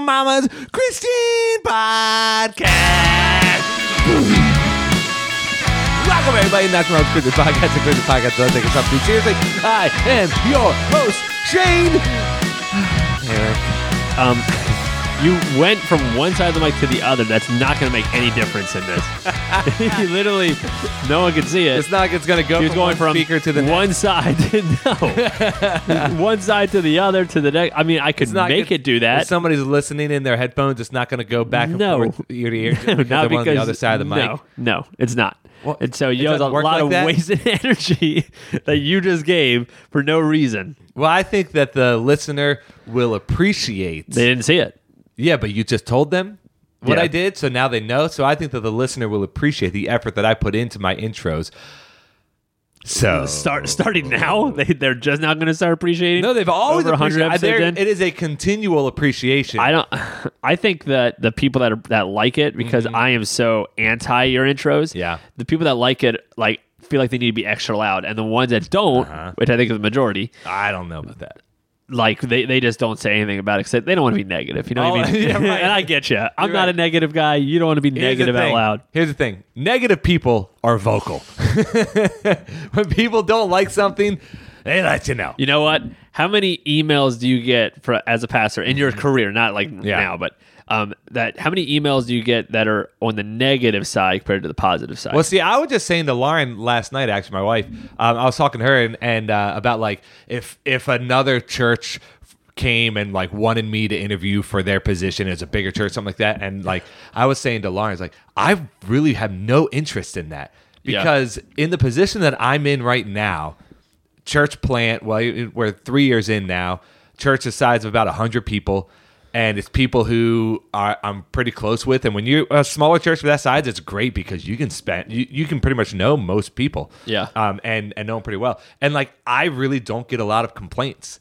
Mama's Christian Podcast. Welcome everybody to Knock Around Christian Podcast, the Christian Podcast that take us up too seriously. I am your host, Shane. Eric. Um, you went from one side of the mic to the other. That's not going to make any difference in this. you literally, no one can see it. It's not it's going to go he was from going one from speaker to the next. one side to no, one side to the other to the next. I mean, I could not make it do If that. somebody's listening in their headphones, it's not going to go back and No. forth ear to ear. No, not I'm on because the other side of the mic. No, no, it's not. Well, and so you have a lot like of that? wasted energy that you just gave for no reason. Well, I think that the listener will appreciate. They didn't see it. Yeah, but you just told them what Yeah. I did, so now they know. So I think that the listener will appreciate the effort that I put into my intros. So Start starting now. They they're just now going to start appreciating. no, they've always over 100 appreciated. there- It is a continual appreciation. I don't. I think that the people that are, that like it because I am so anti your intros. Mm-hmm. Yeah. The people that like it like feel like they need to be extra loud, and the ones that don't, Uh-huh. which I think is the majority, I don't know about that. Like they, they just don't say anything about it because they don't want to be negative. You know what Oh, I mean? yeah, right. and I get you. I'm You're not right. a negative guy. You don't want to be Here's the negative out thing. loud. Here's the thing: negative people are vocal. when people don't like something, they let you know. You know what? How many emails do you get for as a pastor in your career? Not like. Yeah. now, but um, that how many emails do you get that are on the negative side compared to the positive side? Well, see, I was just saying to Lauren last night, actually, my wife. Um, I was talking to her and, and uh, about like if if another church came and like wanted me to interview for their position as a bigger church, something like that, and like I was saying to Lauren, like I really have no interest in that Yeah. because in the position that I'm in right now, church plant. Well, we're three years in now. Church the size of about hundred people, and it's people who are I'm pretty close with. And when you're a smaller church of that size, it's great because you can spend you, you can pretty much know most people. Yeah. Um. And and know them pretty well. And like I really don't get a lot of complaints.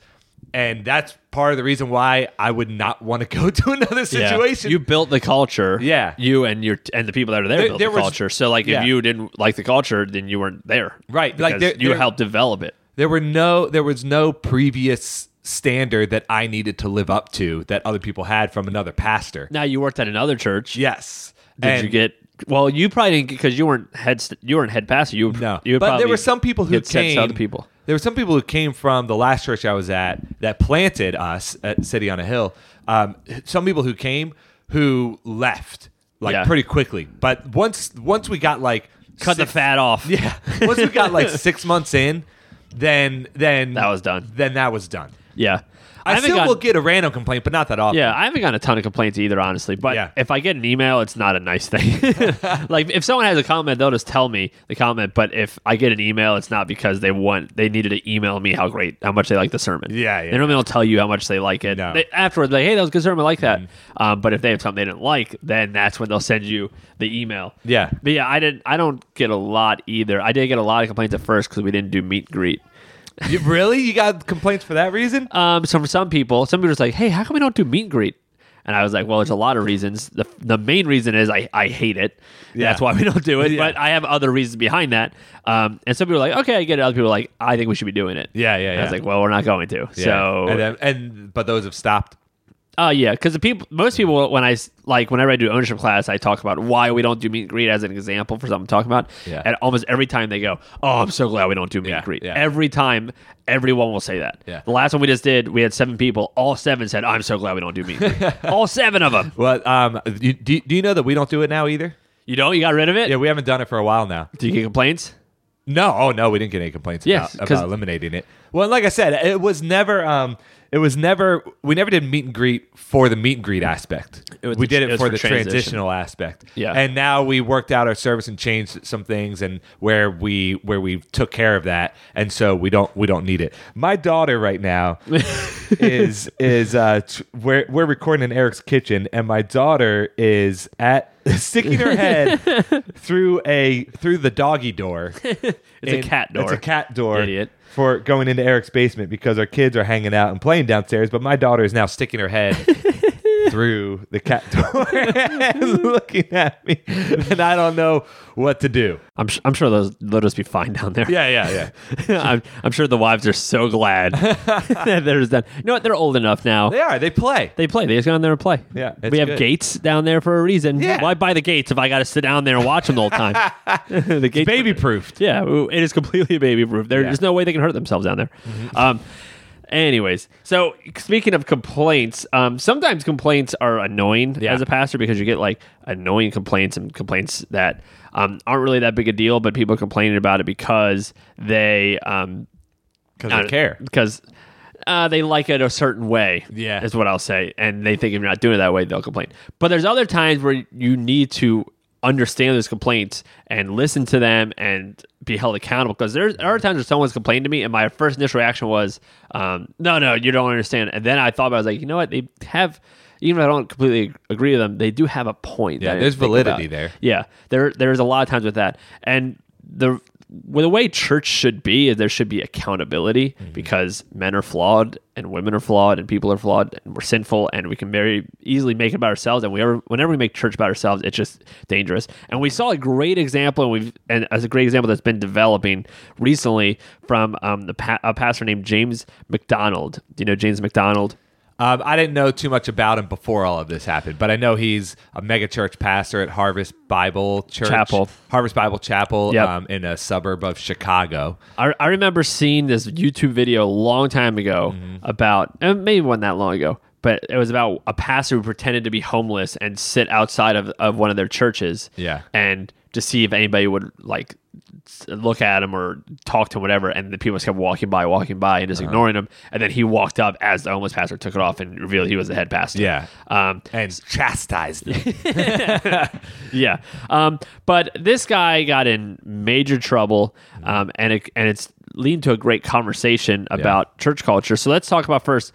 And that's part of the reason why I would not want to go to another Yeah. situation. You built the culture. Yeah. You and your and the people that are there, There- built there the was- culture. So like yeah. if you didn't like the culture, then you weren't there. Right. Like, there- you helped develop it. there were no there was no previous standard that I needed to live up to that other people had from another pastor. Now you worked at another church. Yes. Did And- you get? Well, you probably didn't because you weren't head. You weren't head pastor. You no? You but there were some people who came. other people. There were some people who came from the last church I was at that planted us at City on a Hill. Um, some people who came who left like Yeah. pretty quickly. But once once we got like Cut the fat off. Yeah. Once we got like six months in, then then That was done. Then that was done. Yeah. I, haven't still gotten- will get a random complaint, but not that often. Yeah, I haven't gotten a ton of complaints either, honestly. But Yeah. if I get an email, it's not a nice thing. like if someone has a comment, they'll just tell me the comment. But if I get an email, it's not because they want they needed to email me how great, how much they like the sermon. Yeah, yeah. They normally don't tell you how much they like it. No. Mm-hmm. They, afterwards, like, hey, that was a good sermon, I like that. Um, but if they have something they didn't like, then that's when they'll send you the email. Yeah. But yeah, I didn't. I don't get a lot either. I did get a lot of complaints at first because we didn't do meet and greet. You, really? You got complaints for that reason? Um, so for some people, some people are like, "Hey, how come we don't do meet and greet?" And I was like, "Well, there's a lot of reasons. The the main reason is I, I hate it. Yeah. That's why we don't do it. Yeah. But I have other reasons behind that. Um, and some people are like, "Okay, I get it." Other people are like, "I think we should be doing it." Yeah, yeah, And I was like, "Well, we're not going to." So, and, then, and but those have stopped. Uh, yeah, because the people, most people, when I like whenever I do ownership class, I talk about why we don't do meet and greet as an example for something I'm talking about. Yeah. And almost every time they go, "Oh, I'm so glad we don't do meet Yeah, and greet." yeah. Every time, everyone will say that. Yeah. The last one we just did, we had seven people. All seven said, "I'm so glad we don't do meet and greet." all seven of them. Well, um, you, do, do you know that we don't do it now either? You don't? You got rid of it? Yeah, we haven't done it for a while now. Do you get complaints? No, oh no, we didn't get any complaints Yes, about, about eliminating it. Well, like I said, it was never, um, it was never, we never did meet and greet for the meet and greet aspect. It was we the- did it it, for for the transition. transitional aspect. Yeah. and now we worked out our service and changed some things, and where we where we took care of that, and so we don't we don't need it. My daughter right now is is uh, t- we're we're recording in Eric's kitchen, and my daughter is at sticking her head through a through the doggy door. It's a cat door. It's a cat door. Idiot. For going into Eric's basement because our kids are hanging out and playing downstairs, but my daughter is now sticking her head through the cat door and looking at me, and I don't know what to do. I'm, sh- I'm sure those they'll just be fine down there. Yeah, yeah, yeah. I'm, I'm sure the wives are so glad that they're done. You know what? They're old enough now. They are. They play. They play. They just go down there and play. Yeah, it's we have good. gates down there for a reason. Yeah. Why buy the gates if I got to sit down there and watch them the whole time? the gates Baby proofed. Yeah, it is completely baby proof. There- Yeah. There's no way they can hurt themselves down there. Um, anyways, so speaking of complaints, um, sometimes complaints are annoying Yeah. as a pastor because you get like annoying complaints and complaints that um, aren't really that big a deal, but people are complaining about it because they um, Because they care. because uh, they like it a certain way. Yeah. is what I'll say, and they think if you're not doing it that way, they'll complain. But there's other times where you need to understand those complaints and listen to them and be held accountable. Because there are times where someone's complained to me, and my first initial reaction was, um, "No, no, you don't understand." And then I thought about, it, I was like, you know what, they have. Even if I don't completely agree with them, they do have a point. Yeah, there's validity about. there. Yeah, there there's a lot of times with that, and the well, the way church should be is there should be accountability Mm-hmm. because men are flawed and women are flawed and people are flawed and we're sinful and we can very easily make it about ourselves and we ever, whenever we make church about ourselves it's just dangerous and we saw a great example and we've and as a great example that's been developing recently from um, the pa- a pastor named James MacDonald. Do you know James MacDonald? Um, I didn't know too much about him before all of this happened, but I know he's a mega church pastor at Harvest Bible Church Chapel. Harvest Bible Chapel, Yep. um, in a suburb of Chicago. I, I remember seeing this YouTube video a long time ago Mm-hmm. about, and maybe wasn't that long ago, but it was about a pastor who pretended to be homeless and sit outside of, of one of their churches. Yeah. And to see if anybody would like look at him or talk to him, whatever. And the people just kept walking by, walking by, and just Uh-huh. ignoring him. And then he walked up as the homeless pastor took it off and revealed he was the head pastor. Yeah. Um, And chastised them. yeah. Um, but this guy got in major trouble, um, and it, and it's leading to a great conversation about church culture. So let's talk about first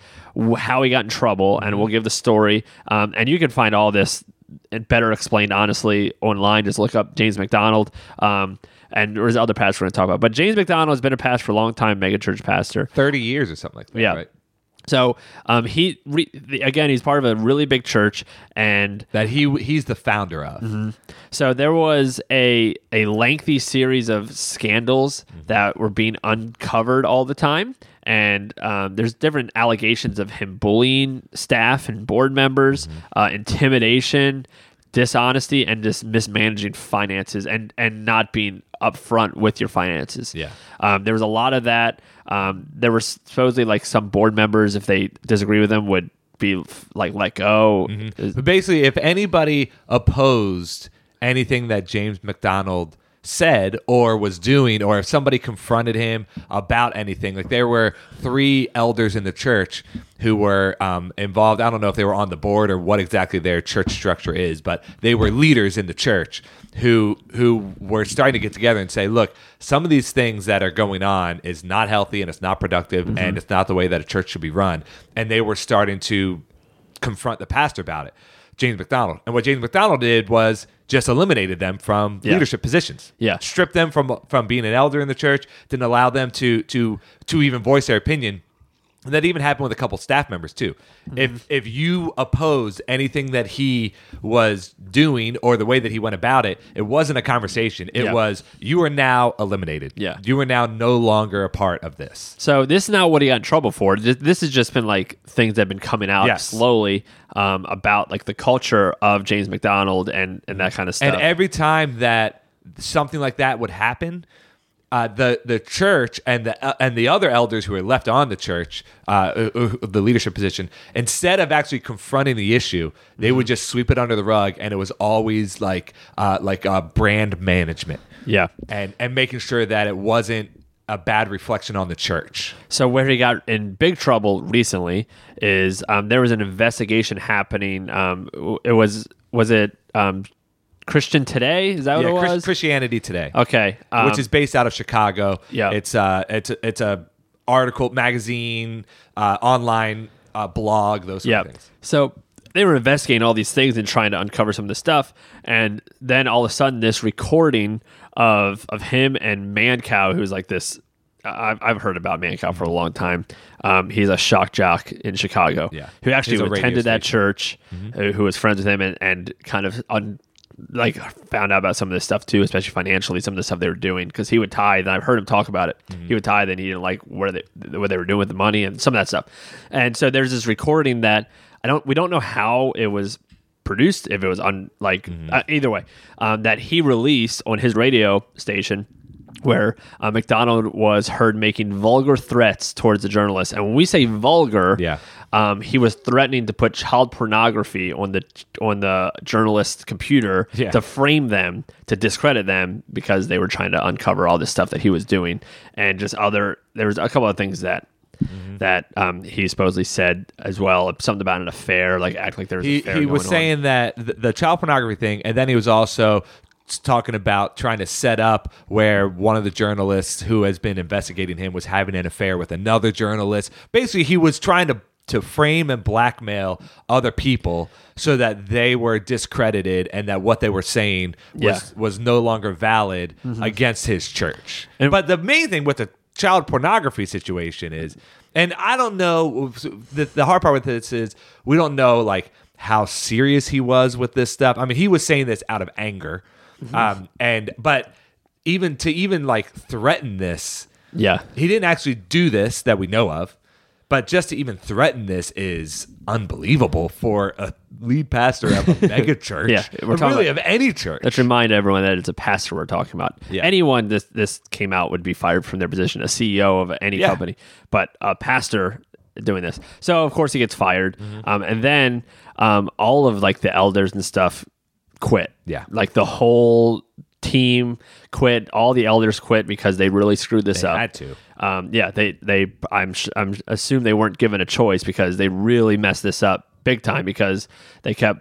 how he got in trouble, and we'll give the story. Um, and you can find all this better explained honestly online. Just look up James MacDonald. Um, and there's other pastors we're going to talk about. But James MacDonald has been a pastor for a long time, mega church pastor. 30 years or something like that. Yeah. Right? So um, he re- the- again, he's part of a really big church, and That he he's the founder of. Mm-hmm. So there was a a lengthy series of scandals that were being uncovered all the time, and um, there's different allegations of him bullying staff and board members, uh, intimidation, dishonesty, and just mismanaging finances and and not being upfront with your finances. Yeah. um, there was a lot of that. Um, there were supposedly like some board members, if they disagree with them, would be like let go. But basically, if anybody opposed anything that James MacDonald said or was doing, or if somebody confronted him about anything, like there were three elders in the church who were um, involved. I don't know if they were on the board or what exactly their church structure is, but they were leaders in the church who who were starting to get together and say, look, some of these things that are going on is not healthy and it's not productive and it's not the way that a church should be run. And they were starting to confront the pastor about it, James MacDonald. And what James MacDonald did was just eliminated them from Yeah. leadership positions. Yeah. stripped them from from being an elder in the church. Didn't allow them to to to even voice their opinion. And that even happened with a couple staff members too. If if you opposed anything that he was doing or the way that he went about it, it wasn't a conversation. It Yeah. was you are now eliminated. Yeah. you are now no longer a part of this. So this is not what he got in trouble for. This has just been like things that have been coming out Yes. slowly um, about like the culture of James MacDonald and, and that kind of stuff. And every time that something like that would happen, uh, the the church and the uh, and the other elders who were left on the church, uh, uh, uh, the leadership position, instead of actually confronting the issue, they would just sweep it under the rug, and it was always like uh, like uh, brand management yeah. and and making sure that it wasn't a bad reflection on the church. So where he got in big trouble recently is um, there was an investigation happening. Um, it was was it um, Christian Today? Is that what Yeah, it Chris- was? Christianity Today. okay, um, which is based out of Chicago. Yeah. it's uh, it's a, it's a article, magazine, uh, online uh, blog, those sort of things. So they were investigating all these things and trying to uncover some of the stuff, and then all of a sudden, this recording of of him and Mancow, who's like this I've, I've heard about Mancow for a long time. Um, he's a shock jock in Chicago. Yeah. who actually He's a radio attended that station. Mm-hmm. church, uh, who was friends with him, and, and kind of un, like found out about some of this stuff too, especially financially, some of the stuff they were doing because he would tithe. And I've heard him talk about it. Mm-hmm. He would tithe, and he didn't like where they what they were doing with the money and some of that stuff. And so there's this recording that I don't we don't know how it was produced if it was on like uh, either way um, that he released on his radio station where uh, MacDonald was heard making vulgar threats towards the journalist. And when we say vulgar, Yeah. um, he was threatening to put child pornography on the on the journalist's computer Yeah. to frame them to discredit them because they were trying to uncover all this stuff that he was doing and just other. There was a couple of things that. Mm-hmm. That um, he supposedly said as well, something about an affair, like act like there was. he affair he was going on. saying that the, the child pornography thing, and then he was also talking about trying to set up where one of the journalists who has been investigating him was having an affair with another journalist. Basically, he was trying to to frame and blackmail other people so that they were discredited and that what they were saying was Yeah. Mm-hmm. was no longer valid against his church. And, but the main thing with the child pornography situation is, and I don't know, the, the hard part with this is we don't know like how serious he was with this stuff. I mean, he was saying this out of anger, um, and but even to even like threaten this, yeah, he didn't actually do this that we know of. But just to even threaten this is unbelievable for a lead pastor of a mega church. Yeah, we're talking really about- of any church. Let's remind everyone that it's a pastor we're talking about. Yeah. Anyone this this came out would be fired from their position, a CEO of any Yeah. company, but a pastor doing this. So of course he gets fired, Mm-hmm. um, and then um, all of like the elders and stuff quit. Yeah. like the whole team quit. All the elders quit because they really screwed this They up. had to. Um, yeah, they they I'm sh- I'm assume they weren't given a choice because they really messed this up big time because they kept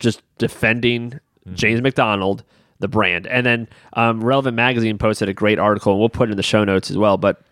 just defending James MacDonald, the brand, and then um, Relevant Magazine posted a great article, and we'll put it in the show notes as well, but.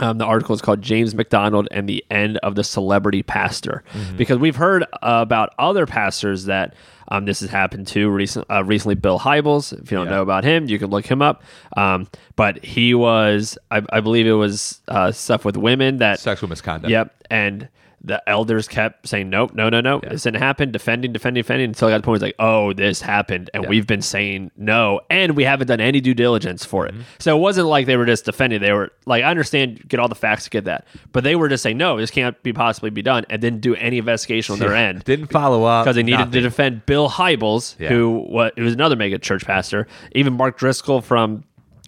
Um, the article is called James MacDonald and the End of the Celebrity Pastor. Because we've heard uh, about other pastors that um, this has happened to. Recent, uh, recently, Bill Hybels. If you don't Yeah. know about him, you can look him up. Um, but he was, I, I believe it was uh, stuff with women that Sexual misconduct. Yep. And the elders kept saying, nope, no, no, no, this didn't happen, defending, defending, defending, until I got to the point where it's like, oh, this happened. And we've been saying no. And we haven't done any due diligence for Mm-hmm. it. So it wasn't like they were just defending. They were like, I understand, get all the facts to get that. But they were just saying, no, this can't be possibly be done. And didn't do any investigation on their end Didn't follow up because they needed to defend Bill Hybels, Yeah. who was another mega church pastor. Even Mark Driscoll from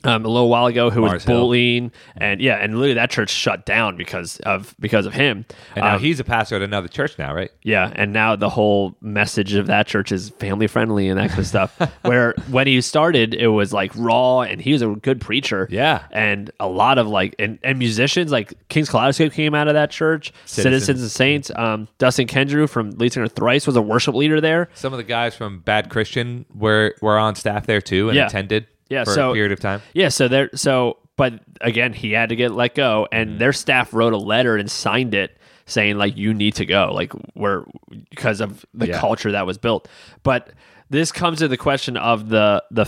um, a little while ago, who Mars was Hill. bullying, and yeah, and literally that church shut down because of because of him. And now Um, he's a pastor at another church now, right? yeah, and now the whole message of that church is family friendly and that kind of stuff. Where when he started, it was like raw, and he was a good preacher. Yeah. and a lot of like and, and musicians like King's Kaleidoscope came out of that church. Citizens. Citizens, and Saints. Um, Dustin Kensrue from lead singer Thrice was a worship leader there. Some of the guys from Bad Christian were were on staff there too and Yeah. attended Yeah, for so- a period of time. Yeah, so there so but again, he had to get let go and Mm-hmm. their staff wrote a letter and signed it saying like you need to go like we're because of the Yeah. culture that was built. But this comes to the question of the the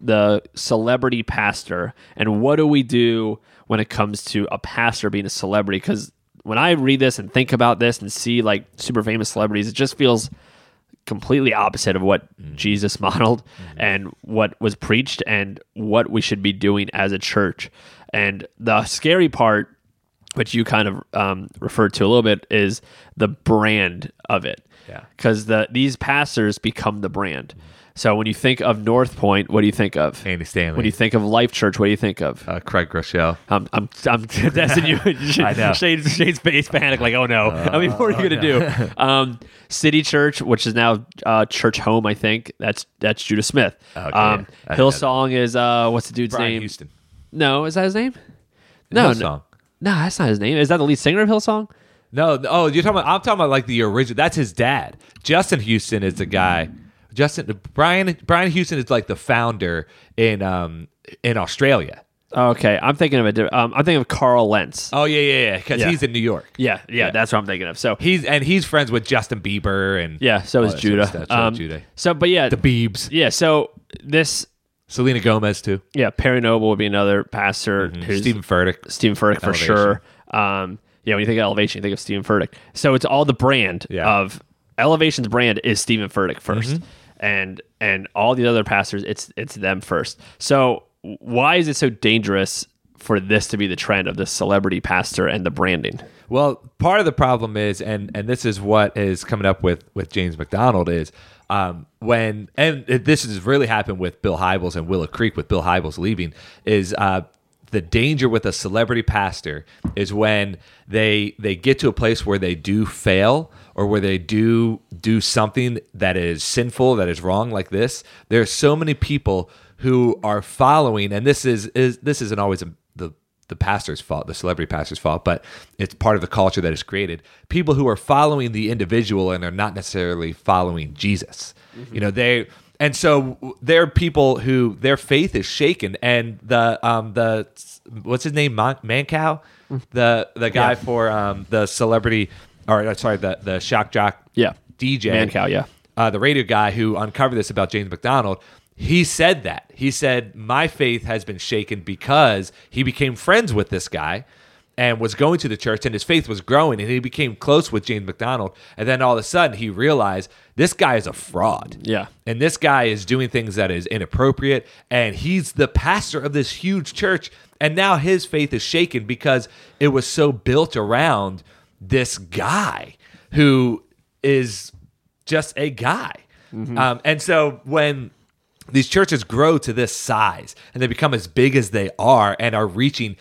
the celebrity pastor and what do we do when it comes to a pastor being a celebrity cuz when I read this and think about this and see like super famous celebrities, it just feels completely opposite of what mm-hmm. Jesus modeled mm-hmm. and what was preached and what we should be doing as a church. And the scary part, which you kind of um, referred to a little bit, is the brand of it. Yeah. Because the these pastors become the brand. Mm-hmm. So when you think of North Point, what do you think of? Andy Stanley. When you think of Life Church, what do you think of? uh, Craig Groeschel. I'm I'm I'm testing you. I know. Shane's, Shane's face panic, like, oh no. I mean, what are you gonna do? Um, City Church, which is now uh, Churchome, I think that's that's Judah Smith. Okay, Um, didn't know Hillsong is uh, what's the dude's Brian name? Houston. No, is that his name? No, no, Hillsong. no, that's not his name. Is that the lead singer of Hillsong? No, oh, you're talking about. I'm talking about like the original. That's his dad. Justin Houston is the guy. Justin Brian Brian Houston is like the founder in um in Australia. Okay, I'm thinking of a. di- Um, I'm thinking of Carl Lentz. Oh yeah, yeah, yeah. Because Yeah. he's in New York. yeah, yeah, that's what I'm thinking of. So He's and he's friends with Justin Bieber and yeah, so is that sort of Judah. stuff. So is Um, Judah. So, but yeah, the Biebs. yeah so this Selena Gomez too. Yeah, Perry Noble would be another pastor. Who's Stephen Furtick. Stephen Furtick for Elevation. sure. Um, yeah, when you think of Elevation, you think of Stephen Furtick. So it's all the brand Yeah. of Elevation's brand is Stephen Furtick 1st Mm-hmm. And and all the other pastors, it's it's them first. So why is it so dangerous for this to be the trend of the celebrity pastor and the branding? Well, part of the problem is, and and this is what is coming up with with James MacDonald is um, when, and this has really happened with Bill Hybels and Willow Creek with Bill Hybels leaving is. Uh, the danger with a celebrity pastor is when they they get to a place where they do fail or where they do do something that is sinful that is wrong like this There are so many people who are following and this is is this isn't always a, the the pastor's fault, the celebrity pastor's fault, but it's part of the culture that is created. People who are following the individual and are not necessarily following Jesus. You know, they and so there are people who their faith is shaken, and the um the what's his name Man- Mancow, the the guy Yeah. for um the celebrity or uh, sorry the the shock jock Yeah. DJ Mancow, yeah. uh, the radio guy who uncovered this about James MacDonald, he said that. He said, My faith has been shaken because he became friends with this guy and was going to the church, and his faith was growing, and he became close with James MacDonald. And then all of a sudden, he realized this guy is a fraud. Yeah. And this guy is doing things that is inappropriate, and he's the pastor of this huge church. And now his faith is shaken because it was so built around this guy who is just a guy. Um, and so when these churches grow to this size and they become as big as they are and are reaching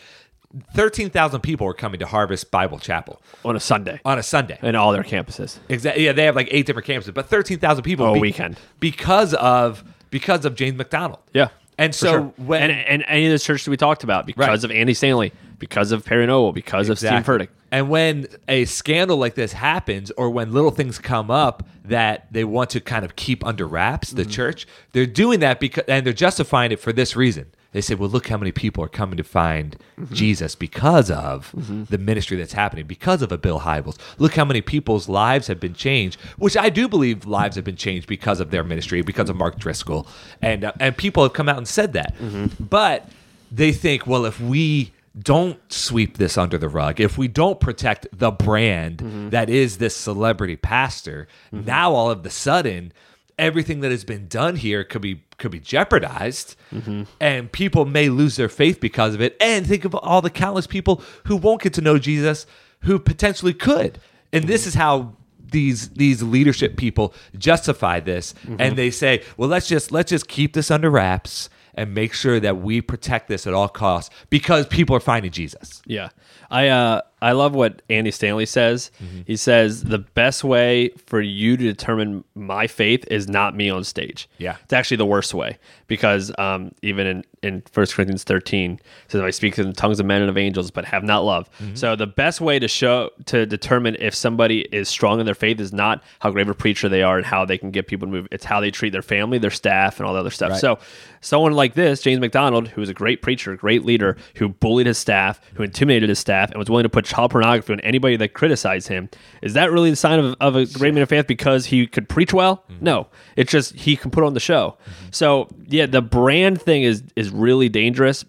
13,000 people are coming to Harvest Bible Chapel On a Sunday. on a Sunday. in all their campuses. Exactly. Yeah, they have like eight different campuses, but 13,000 people a be- weekend. because of because of James MacDonald. Yeah. And so sure. when and, and any of the churches we talked about because of Andy Stanley, because of Perry Noble, because of Steve Exactly. Furtick. And when a scandal like this happens, or when little things come up that they want to kind of keep under wraps, Mm-hmm. the church, they're doing that because, and they're justifying it for this reason. They say, well, look how many people are coming to find Mm-hmm. Jesus because of the ministry that's happening, because of a Bill Hybels. Look how many people's lives have been changed, which I do believe lives have been changed because of their ministry, because of Mark Driscoll. And, uh, and people have come out and said that. Mm-hmm. But they think, well, if we don't sweep this under the rug, if we don't protect the brand Mm-hmm. that is this celebrity pastor, now all of the sudden everything that has been done here could be could be jeopardized Mm-hmm. and people may lose their faith because of it and think of all the countless people who won't get to know Jesus who potentially could and Mm-hmm. this is how these these leadership people justify this Mm-hmm. and they say well let's just let's just keep this under wraps and make sure that we protect this at all costs because people are finding Jesus Yeah. I uh I love what Andy Stanley says. He says the best way for you to determine my faith is not me on stage. Yeah. It's actually the worst way because um even in in 1 Corinthians 13 it says I speak in the tongues of men and of angels but have not love. So the best way to show to determine if somebody is strong in their faith is not how great of a preacher they are and how they can get people to move. It's how they treat their family, their staff and all the other stuff. Right. So someone like this, James MacDonald, who was a great preacher, great leader, who bullied his staff, who intimidated his staff, and was willing to put child pornography on anybody that criticized him, is that really the sign of, of a great man of faith because he could preach well? Mm-hmm. No, it's just he can put on the show. Mm-hmm. So yeah, the brand thing is is really dangerous.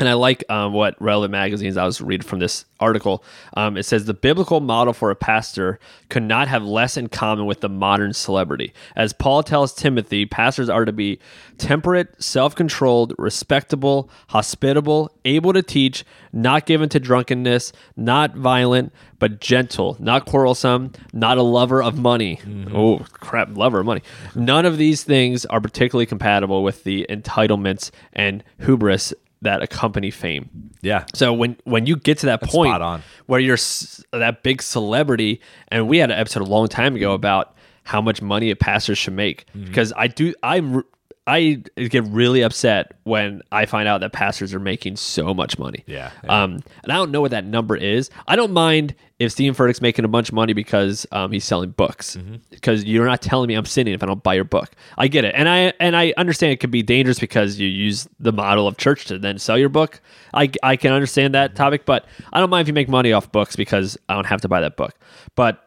And I like um, what Relevant Magazines, I was reading from this article. Um, it says the biblical model for a pastor could not have less in common with the modern celebrity. As Paul tells Timothy, pastors are to be temperate, self controlled, respectable, hospitable, able to teach, not given to drunkenness, not violent, but gentle, not quarrelsome, not a lover of money. Oh, crap, lover of money. None of these things are particularly compatible with the entitlements and hubris that accompany fame. yeah So when when you get to that point spot on. where you're s- that big celebrity, and we had an episode a long time ago about how much money a pastor should make, Mm-hmm. because I do I'm I get really upset when I find out that pastors are making so much money. Yeah, yeah. Um, and I don't know what that number is. I don't mind if Stephen Furtick's making a bunch of money because um, he's selling books. Mm-hmm. Because you're not telling me I'm sinning if I don't buy your book. I get it, and I and I understand it could be dangerous because you use the model of church to then sell your book. I I can understand Mm-hmm. that topic, but I don't mind if you make money off books because I don't have to buy that book. But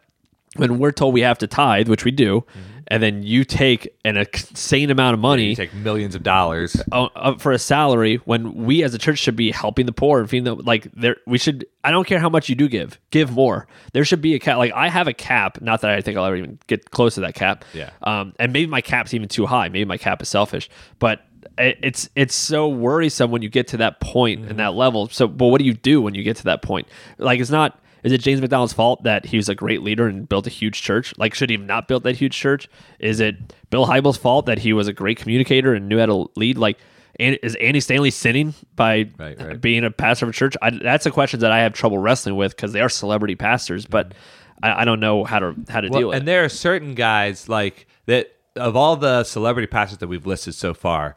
when we're told we have to tithe, which we do, and then you take an insane amount of money You take millions of dollars. uh, for a salary when we as a church should be helping the poor and feeding them like there we should i don't care how much you do give give more. There should be a cap like i have a cap not that i think i'll ever even get close to that cap Yeah. um and maybe my cap's even too high maybe my cap is selfish but it's it's so worrisome when you get to that point and that level. So but what do you do when you get to that point? Like it's not is it James MacDonald's fault that he was a great leader and built a huge church? Like, should he have not built that huge church? Is it Bill Hybels' fault that he was a great communicator and knew how to lead? Like, and is Andy Stanley sinning by Right, right. being a pastor of a church? I, that's a question that I have trouble wrestling with because they are celebrity pastors, mm-hmm. but I, I don't know how to how to deal Well, with and it. there are certain guys like that of all the celebrity pastors that we've listed so far.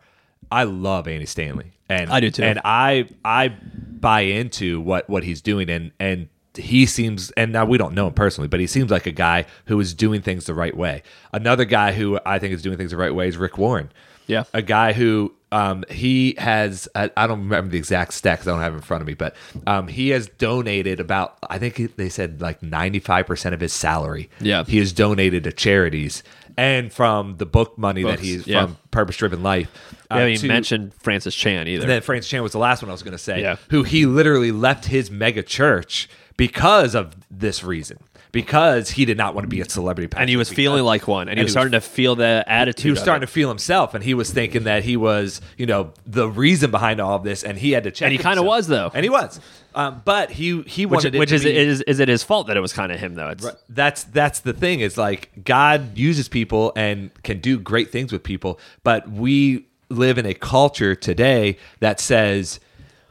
I love Andy Stanley, and I do too. And I I buy into what what he's doing, and and he seems and now we don't know him personally, but he seems like a guy who is doing things the right way. Another guy who I think is doing things the right way is Rick Warren. Yeah. a guy who um, he has I, I don't remember the exact stats I don't have it in front of me, but um, he has donated about I think they said like ninety five percent of his salary. Yeah. he has donated to charities and from the book money that Books, he's yeah. from Purpose Driven Life. I uh, haven't even to- mentioned Francis Chan either. and then Francis Chan was the last one I was going to say, Yeah. who he literally left his mega church because of this reason, because he did not want to be a celebrity pastor. and he was feeling like one, and, he was starting to feel the attitude. he was starting it. to feel himself, and he was thinking that he was, you know, the reason behind all of this, and he had to check. And he kinda was, though. and he was. Um, but he he which, wanted it which to is, be- is is it his fault that it was kind of him though? It's that's that's the thing is like God uses people and can do great things with people, but we live in a culture today that says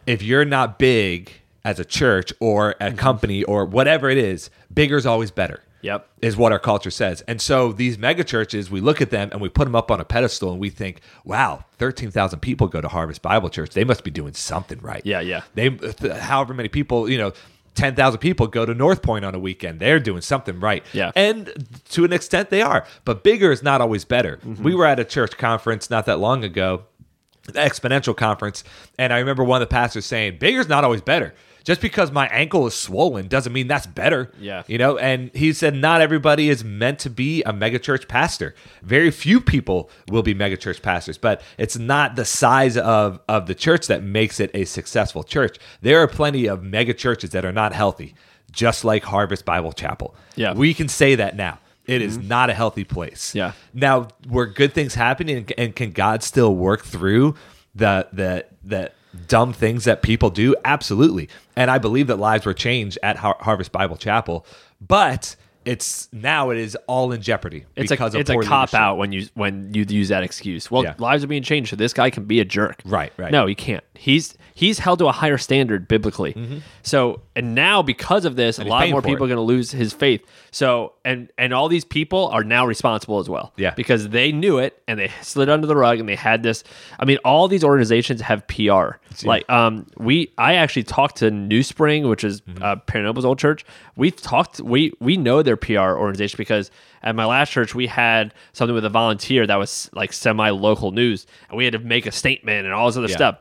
if you're not big as a church or a company or whatever it is, bigger is always better. Yep. Is what our culture says. And so these mega churches, we look at them and we put them up on a pedestal and we think, wow, 13,000 people go to Harvest Bible Church. They must be doing something right. Yeah, yeah. They, th- however many people, you know, 10,000 people go to North Point on a weekend. They're doing something right. Yeah. And to an extent, they are. But bigger is not always better. Mm-hmm. We were at a church conference not that long ago, the Exponential Conference, and I remember one of the pastors saying, bigger is not always better. Just because my ankle is swollen doesn't mean that's better. Yeah. You know, and he said not everybody is meant to be a megachurch pastor. Very few people will be megachurch pastors, but it's not the size of of the church that makes it a successful church. There are plenty of megachurches that are not healthy, just like Harvest Bible Chapel. Yeah. We can say that now. It is mm-hmm. not a healthy place. Yeah. Now, were good things happening, and, and can God still work through the the the dumb things that people do? Absolutely. And I believe that lives were changed at Har- Harvest Bible Chapel, but it's now it is all in jeopardy it's because a of it's a cop leadership. out when you when you use that excuse. Well, Yeah. lives are being changed, so this guy can be a jerk. Right, right. No, he can't. He's he's held to a higher standard biblically. So and now because of this, a Mm-hmm. lot more people it. are going to lose his faith. So and and all these people are now responsible as well. Yeah. because they knew it and they slid under the rug and they had this. I mean, all these organizations have PR. Like um, we I actually talked to NewSpring, which is Mm-hmm. uh, Perry Noble's old church. We've talked. We we know their PR organization because at my last church we had something with a volunteer that was like semi local news, and we had to make a statement and all this other Yeah. stuff.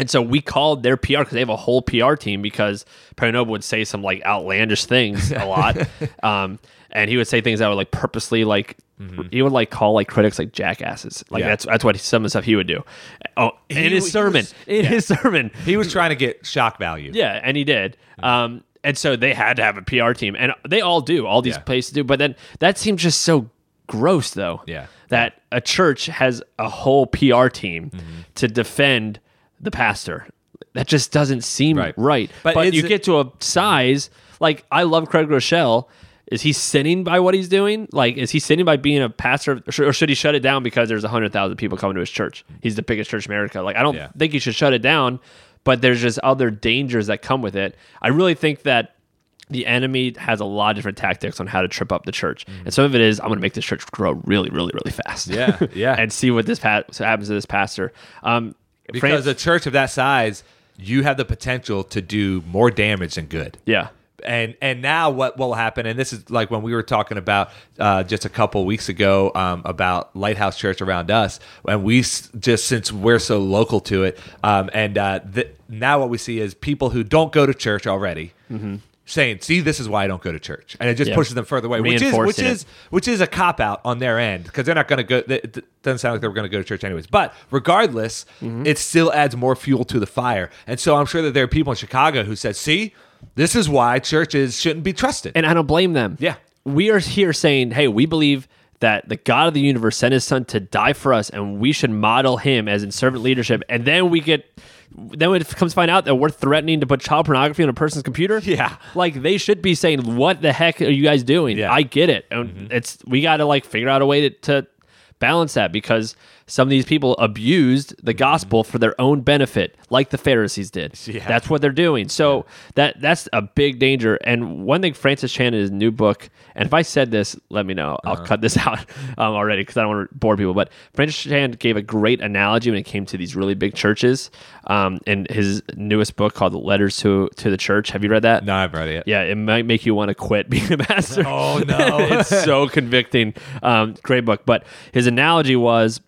And so we called their PR because they have a whole PR team because Perry Noble would say some like outlandish things a lot. um, and he would say things that would like purposely like he would like call like critics like jackasses. Like Mm-hmm. Yeah. that's that's what he, some of the stuff he would do. Oh, in He his was- sermon, in yeah. his sermon, He was trying to get shock value. yeah, and he did. Um, and so they had to have a PR team, and they all do. All these Yeah. places do. But then that seems just so gross, though. Yeah. that a church has a whole PR team Mm-hmm. to defend the pastor. That just doesn't seem Right. right. But But, you get to a size like I love Craig Groeschel. Is he sinning by what he's doing? Like, is he sinning by being a pastor, or should- he shut it down because there's hundred thousand people coming to his church? He's the biggest church in America. Like, I don't Yeah. think he should shut it down, but there's just other dangers that come with it. I really think that the enemy has a lot of different tactics on how to trip up the church, and some of it is I'm going to make this church grow really, really, really fast. Yeah, yeah. and see what this pa- happens to this pastor. Um, Because Fran- a church of that size, you have the potential to do more damage than good. yeah, and and now what will happen and this is like when we were talking about uh, just a couple weeks ago um, about lighthouse church around us and we s- just since we're so local to it um, and uh, th- now what we see is people who don't go to church already saying, "See, this is why I don't go to church," and it just Yeah. pushes them further away, which is which it. is which is a cop out on their end because they're not going to go. It doesn't sound like they're going to go to church anyways. But regardless, Mm-hmm. it still adds more fuel to the fire, and so I'm sure that there are people in Chicago who said, "See, this is why churches shouldn't be trusted." And I don't blame them. Yeah. We are here saying, hey, we believe that the God of the universe sent his son to die for us, and we should model him as in servant leadership. And then we get. Then when it comes to find out that we're threatening to put child pornography on a person's computer, Yeah. like they should be saying, "What the heck are you guys doing?" Yeah. I get it, and mm-hmm. it's we got to like figure out a way to, to balance that because some of these people abused the gospel for their own benefit, like the Pharisees did. Yeah. That's what they're doing. So that that's a big danger. And one thing Francis Chan in his new book, and if I said this, let me know. I'll cut this out um, already because I don't want to bore people. But Francis Chan gave a great analogy when it came to these really big churches. Um, in his newest book called "Letters to to the Church," have you read that? no, I've read it. Yeah, it might make you want to quit being a pastor. Oh, no. it's so convicting. Um, great book. But his analogy was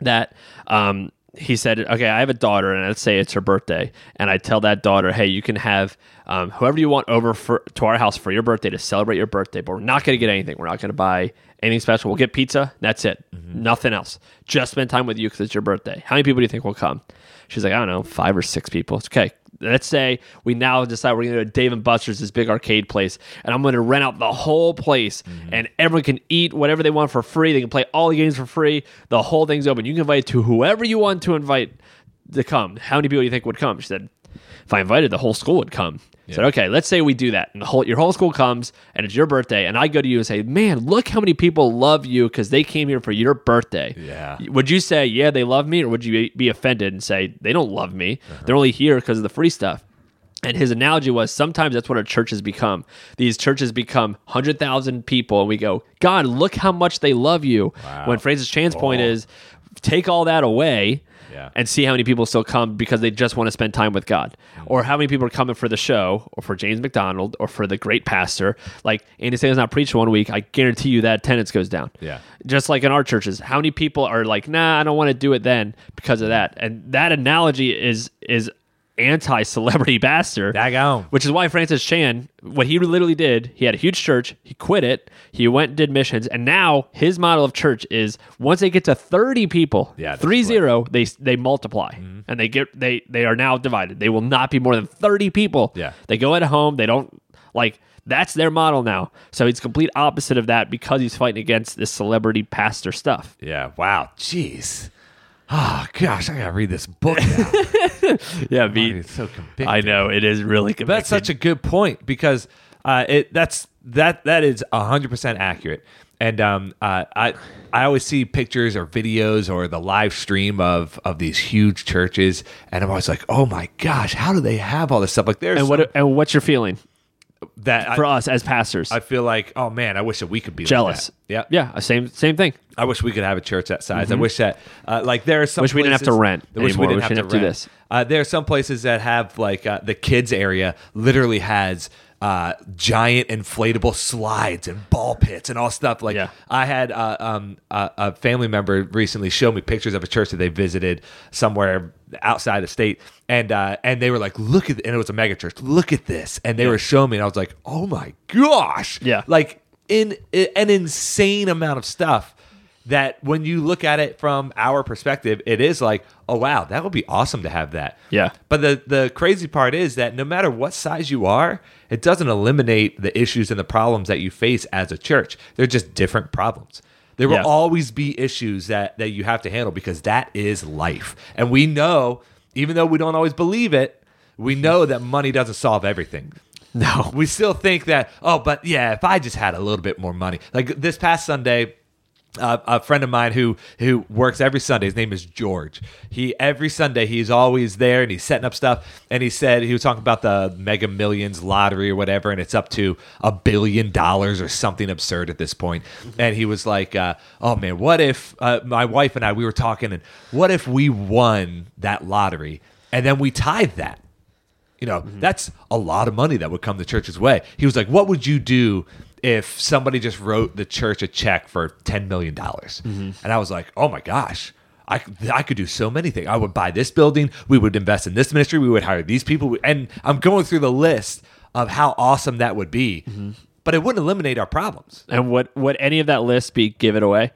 that um, he said, "Okay, I have a daughter, and let's say it's her birthday, and I tell that daughter, hey, you can have um, whoever you want over for to our house for your birthday to celebrate your birthday, but we're not going to get anything. We're not going to buy." Anything special? We'll get pizza. That's it. Nothing else. Just spend time with you because it's your birthday. How many people do you think will come? She's like, I don't know, five or six people. It's okay let's say we now decide we're going to go to Dave and Buster's, this big arcade place, and I'm going to rent out the whole place, mm-hmm. and everyone can eat whatever they want for free. They can play all the games for free. The whole thing's open. You can invite to whoever you want to invite to come. How many people do you think would come? She said, if I invited, the whole school would come. I said, okay, let's say we do that, and the whole your whole school comes, and it's your birthday, and I go to you and say, man, look how many people love you because they came here for your birthday. Yeah. Would you say, yeah, they love me, or would you be offended and say they don't love me? Uh-huh. They're only here because of the free stuff. And his analogy was sometimes that's what our churches become. These churches become 100,000 people, and we go, God, look how much they love you. When Francis Chan's point oh. is, take all that away Yeah. and see how many people still come because they just want to spend time with God. Mm. Or how many people are coming for the show, or for James MacDonald, or for the great pastor. Like Andy Sale's not preaching one week, I guarantee you that attendance goes down. Yeah. Just like in our churches, how many people are like, nah, I don't want to do it then because of that. And that analogy is is anti celebrity pastor. Daggone. Which is why Francis Chan, what he literally did, he had a huge church, he quit it, he went and did missions, and now his model of church is once they get to 30 people, Yeah, three right. zero, they mm-hmm. they multiply. And they get they they are now divided. They will not be more than 30 people. Yeah. They go at home, they don't like that's their model now. So he's complete opposite of that because he's fighting against this celebrity pastor stuff. Yeah. Wow. Jeez. Oh gosh, I gotta read this book now. Yeah, be, it's so convicting. I know it is really convicting. That's such a good point because uh, it that's that that is hundred percent accurate. And um, uh, I I always see pictures or videos or the live stream of of these huge churches, and I'm always like, oh my gosh, how do they have all this stuff? Like there's and what and what's your feeling that for I, us as pastors? I feel like, oh man, I wish that we could be Jealous. that. Yeah, Yeah, same same thing. I wish we could have a church that size. I wish that, uh, like, there are some. Mm-hmm. Wish we didn't have to places- rent I wish anymore. we didn't We have to to do this. Uh, there are some places that have like uh, the kids area literally has uh, giant inflatable slides and ball pits and all stuff. Like Yeah. I had uh, um, a, a family member recently show me pictures of a church that they visited somewhere outside the state, and uh, and they were like, "Look at," and it was a mega church. Look at this, and they were showing me, and I was like, "Oh my gosh!" Yeah. like in an insane amount of stuff that when you look at it from our perspective, it is like, oh wow, that would be awesome to have that. Yeah. But the the crazy part is that no matter what size you are, it doesn't eliminate the issues and the problems that you face as a church. They're just different problems. There will Yeah. always be issues that that you have to handle because that is life. And we know, even though we don't always believe it, we mm-hmm. know that money doesn't solve everything. No. We still think that, oh, but yeah, if I just had a little bit more money. Like this past Sunday, uh, a friend of mine who who works every Sunday. His name is George. He every Sunday he's always there and he's setting up stuff. And he said he was talking about the Mega Millions lottery or whatever, and it's up to a billion dollars or something absurd at this point. And he was like, uh, "Oh man, what if uh, my wife and I we were talking, and what if we won that lottery and then we tithe that?" You know, that's a lot of money that would come the church's way. He was like, What would you do if somebody just wrote the church a check for $10 million? And I was like, Oh my gosh. I, I could do so many things. I would buy this building. We would invest in this ministry. We would hire these people. And I'm going through the list of how awesome that would be, Mm-hmm. but it wouldn't eliminate our problems. And would would any of that list be give it away?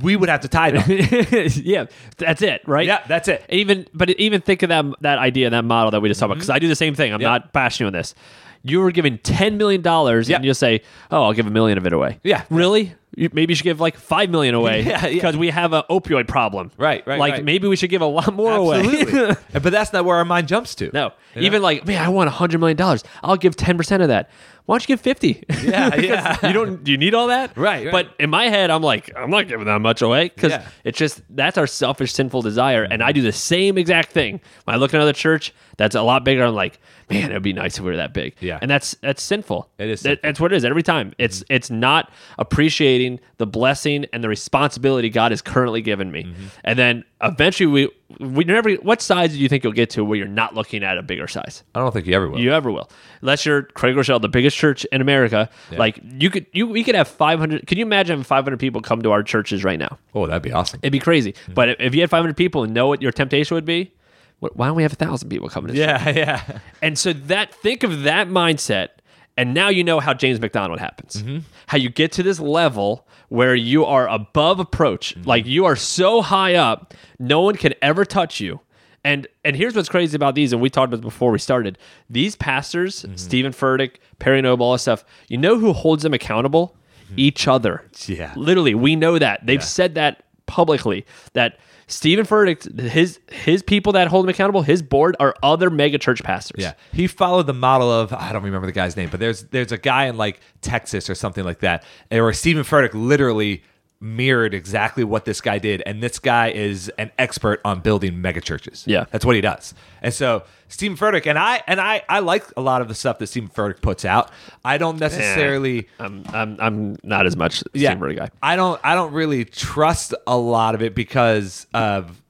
We would have to tie them. yeah, that's it, right? yeah, that's it. Even but even think of that that idea, and that model that we just talked about. Because I do the same thing. I'm Yeah. not bashing you on this. You were given ten million dollars, Yeah. and you'll say, "Oh, I'll give a million of it away." Yeah. really? You, maybe you should give like five million away Yeah, yeah. because we have an opioid problem. Right, right, Like right. maybe we should give a lot more away. Absolutely. but that's not where our mind jumps to. no, You even know? like, man, I want a hundred million dollars. I'll give ten percent of that. Why don't you give fifty? Yeah, yeah. You don't. Do you need all that? Right, right. But in my head, I'm like, I'm not giving that much away because Yeah. it's just that's our selfish, sinful desire. And I do the same exact thing when I look at another church that's a lot bigger. I'm like, man, it'd be nice if we were that big. Yeah. and that's that's sinful. It is That- that's what it is every time. It's mm-hmm. it's not appreciating the blessing and the responsibility God has currently given me. Mm-hmm. And then eventually we we never. What size do you think you'll get to where you're not looking at a bigger size? I don't think you ever will. You ever will, unless you're Craig Groeschel, the biggest church in America. Like you could, you we could have 500. Can you imagine 500 people come to our churches right now? oh, that'd be awesome. It'd be crazy. But if, you had 500 people and know what your temptation would be, why don't we have a thousand people coming? To this church? Yeah, yeah. And so that think of that mindset, and now you know how James MacDonald happens. Mm-hmm. How you get to this level where you are above approach, mm-hmm. like you are so high up, no one can ever touch you. And and here's what's crazy about these, and we talked about this before we started. These pastors, mm-hmm. Stephen Furtick, Perry Noble, all this stuff. You know who holds them accountable? Mm-hmm. Each other. Yeah. Literally, we know that. They've said that publicly that Stephen Furtick, his his people that hold him accountable, his board are other mega church pastors. Yeah, he followed the model of I don't remember the guy's name, but there's there's a guy in like Texas or something like that, or Stephen Furtick literally mirrored exactly what this guy did, and this guy is an expert on building mega churches. Yeah. that's what he does. And so Stephen Furtick and I and I I like a lot of the stuff that Stephen Furtick puts out. I don't necessarily. I'm I'm I'm not as much yeah, Stephen Furtick guy. I don't I don't really trust a lot of it because of.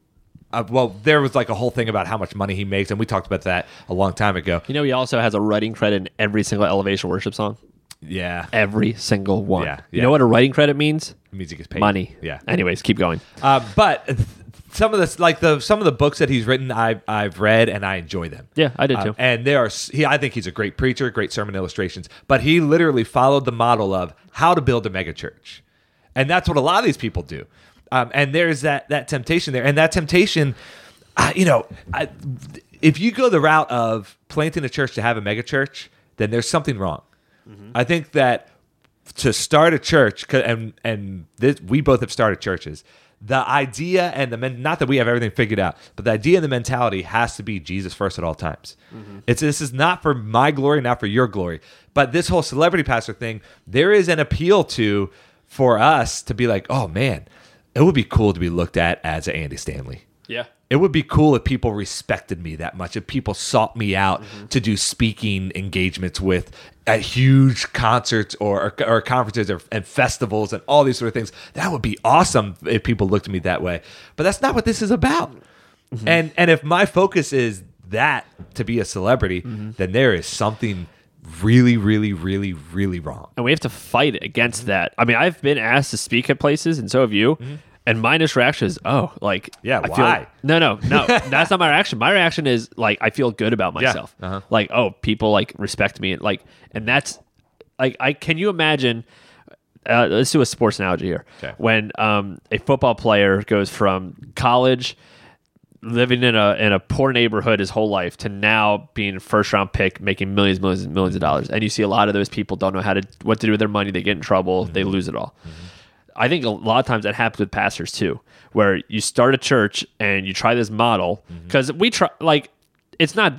Uh, well, there was like a whole thing about how much money he makes, and we talked about that a long time ago. You know, he also has a writing credit in every single elevation worship song. Yeah, Every single one. Yeah, You yeah. know what a writing credit means? it means he gets paid Money. Yeah, Anyways, keep going. Uh, but th- some of the like the some of the books that he's written, I've I've read and I enjoy them. Yeah, I did Uh, too. and they are s- he. I think he's a great preacher, great sermon illustrations. But he literally followed the model of how to build a megachurch, and that's what a lot of these people do. Um, and there's that that temptation there, and that temptation, uh, you know, I, if you go the route of planting a church to have a megachurch, then there's something wrong. Mm-hmm. I think that to start a church, and and this, we both have started churches the idea and the men, not that we have everything figured out but the idea and the mentality has to be jesus first at all times. Mm-hmm. It's this is not for my glory not for your glory. But this whole celebrity pastor thing there is an appeal to for us to be like oh man it would be cool to be looked at as an andy stanley. Yeah. It would be cool if people respected me that much, if people sought me out mm-hmm. to do speaking engagements with at huge concerts or, or, or conferences or, and festivals and all these sort of things. That would be awesome if people looked at me that way. But that's not what this is about. Mm-hmm. And and if my focus is that to be a celebrity, mm-hmm. then there is something really, really, really, really wrong. and we have to fight against that. I mean, I've been asked to speak at places, and so have you. And my initial reaction is, oh, like, Yeah, I feel- why? no, no, no. that's not my reaction. My reaction is like, I feel good about myself. uh-huh. Like, oh, people like respect me, like, and that's like, I can you imagine? Uh, let's do a sports analogy here. Okay. When um, a football player goes from college living in a in a poor neighborhood his whole life to now being a first round pick making millions millions and millions of dollars and you see a lot of those people don't know how to what to do with their money they get in trouble they lose it all i think a lot of times that happens with pastors too where you start a church and you try this model mm-hmm. because we try like it's not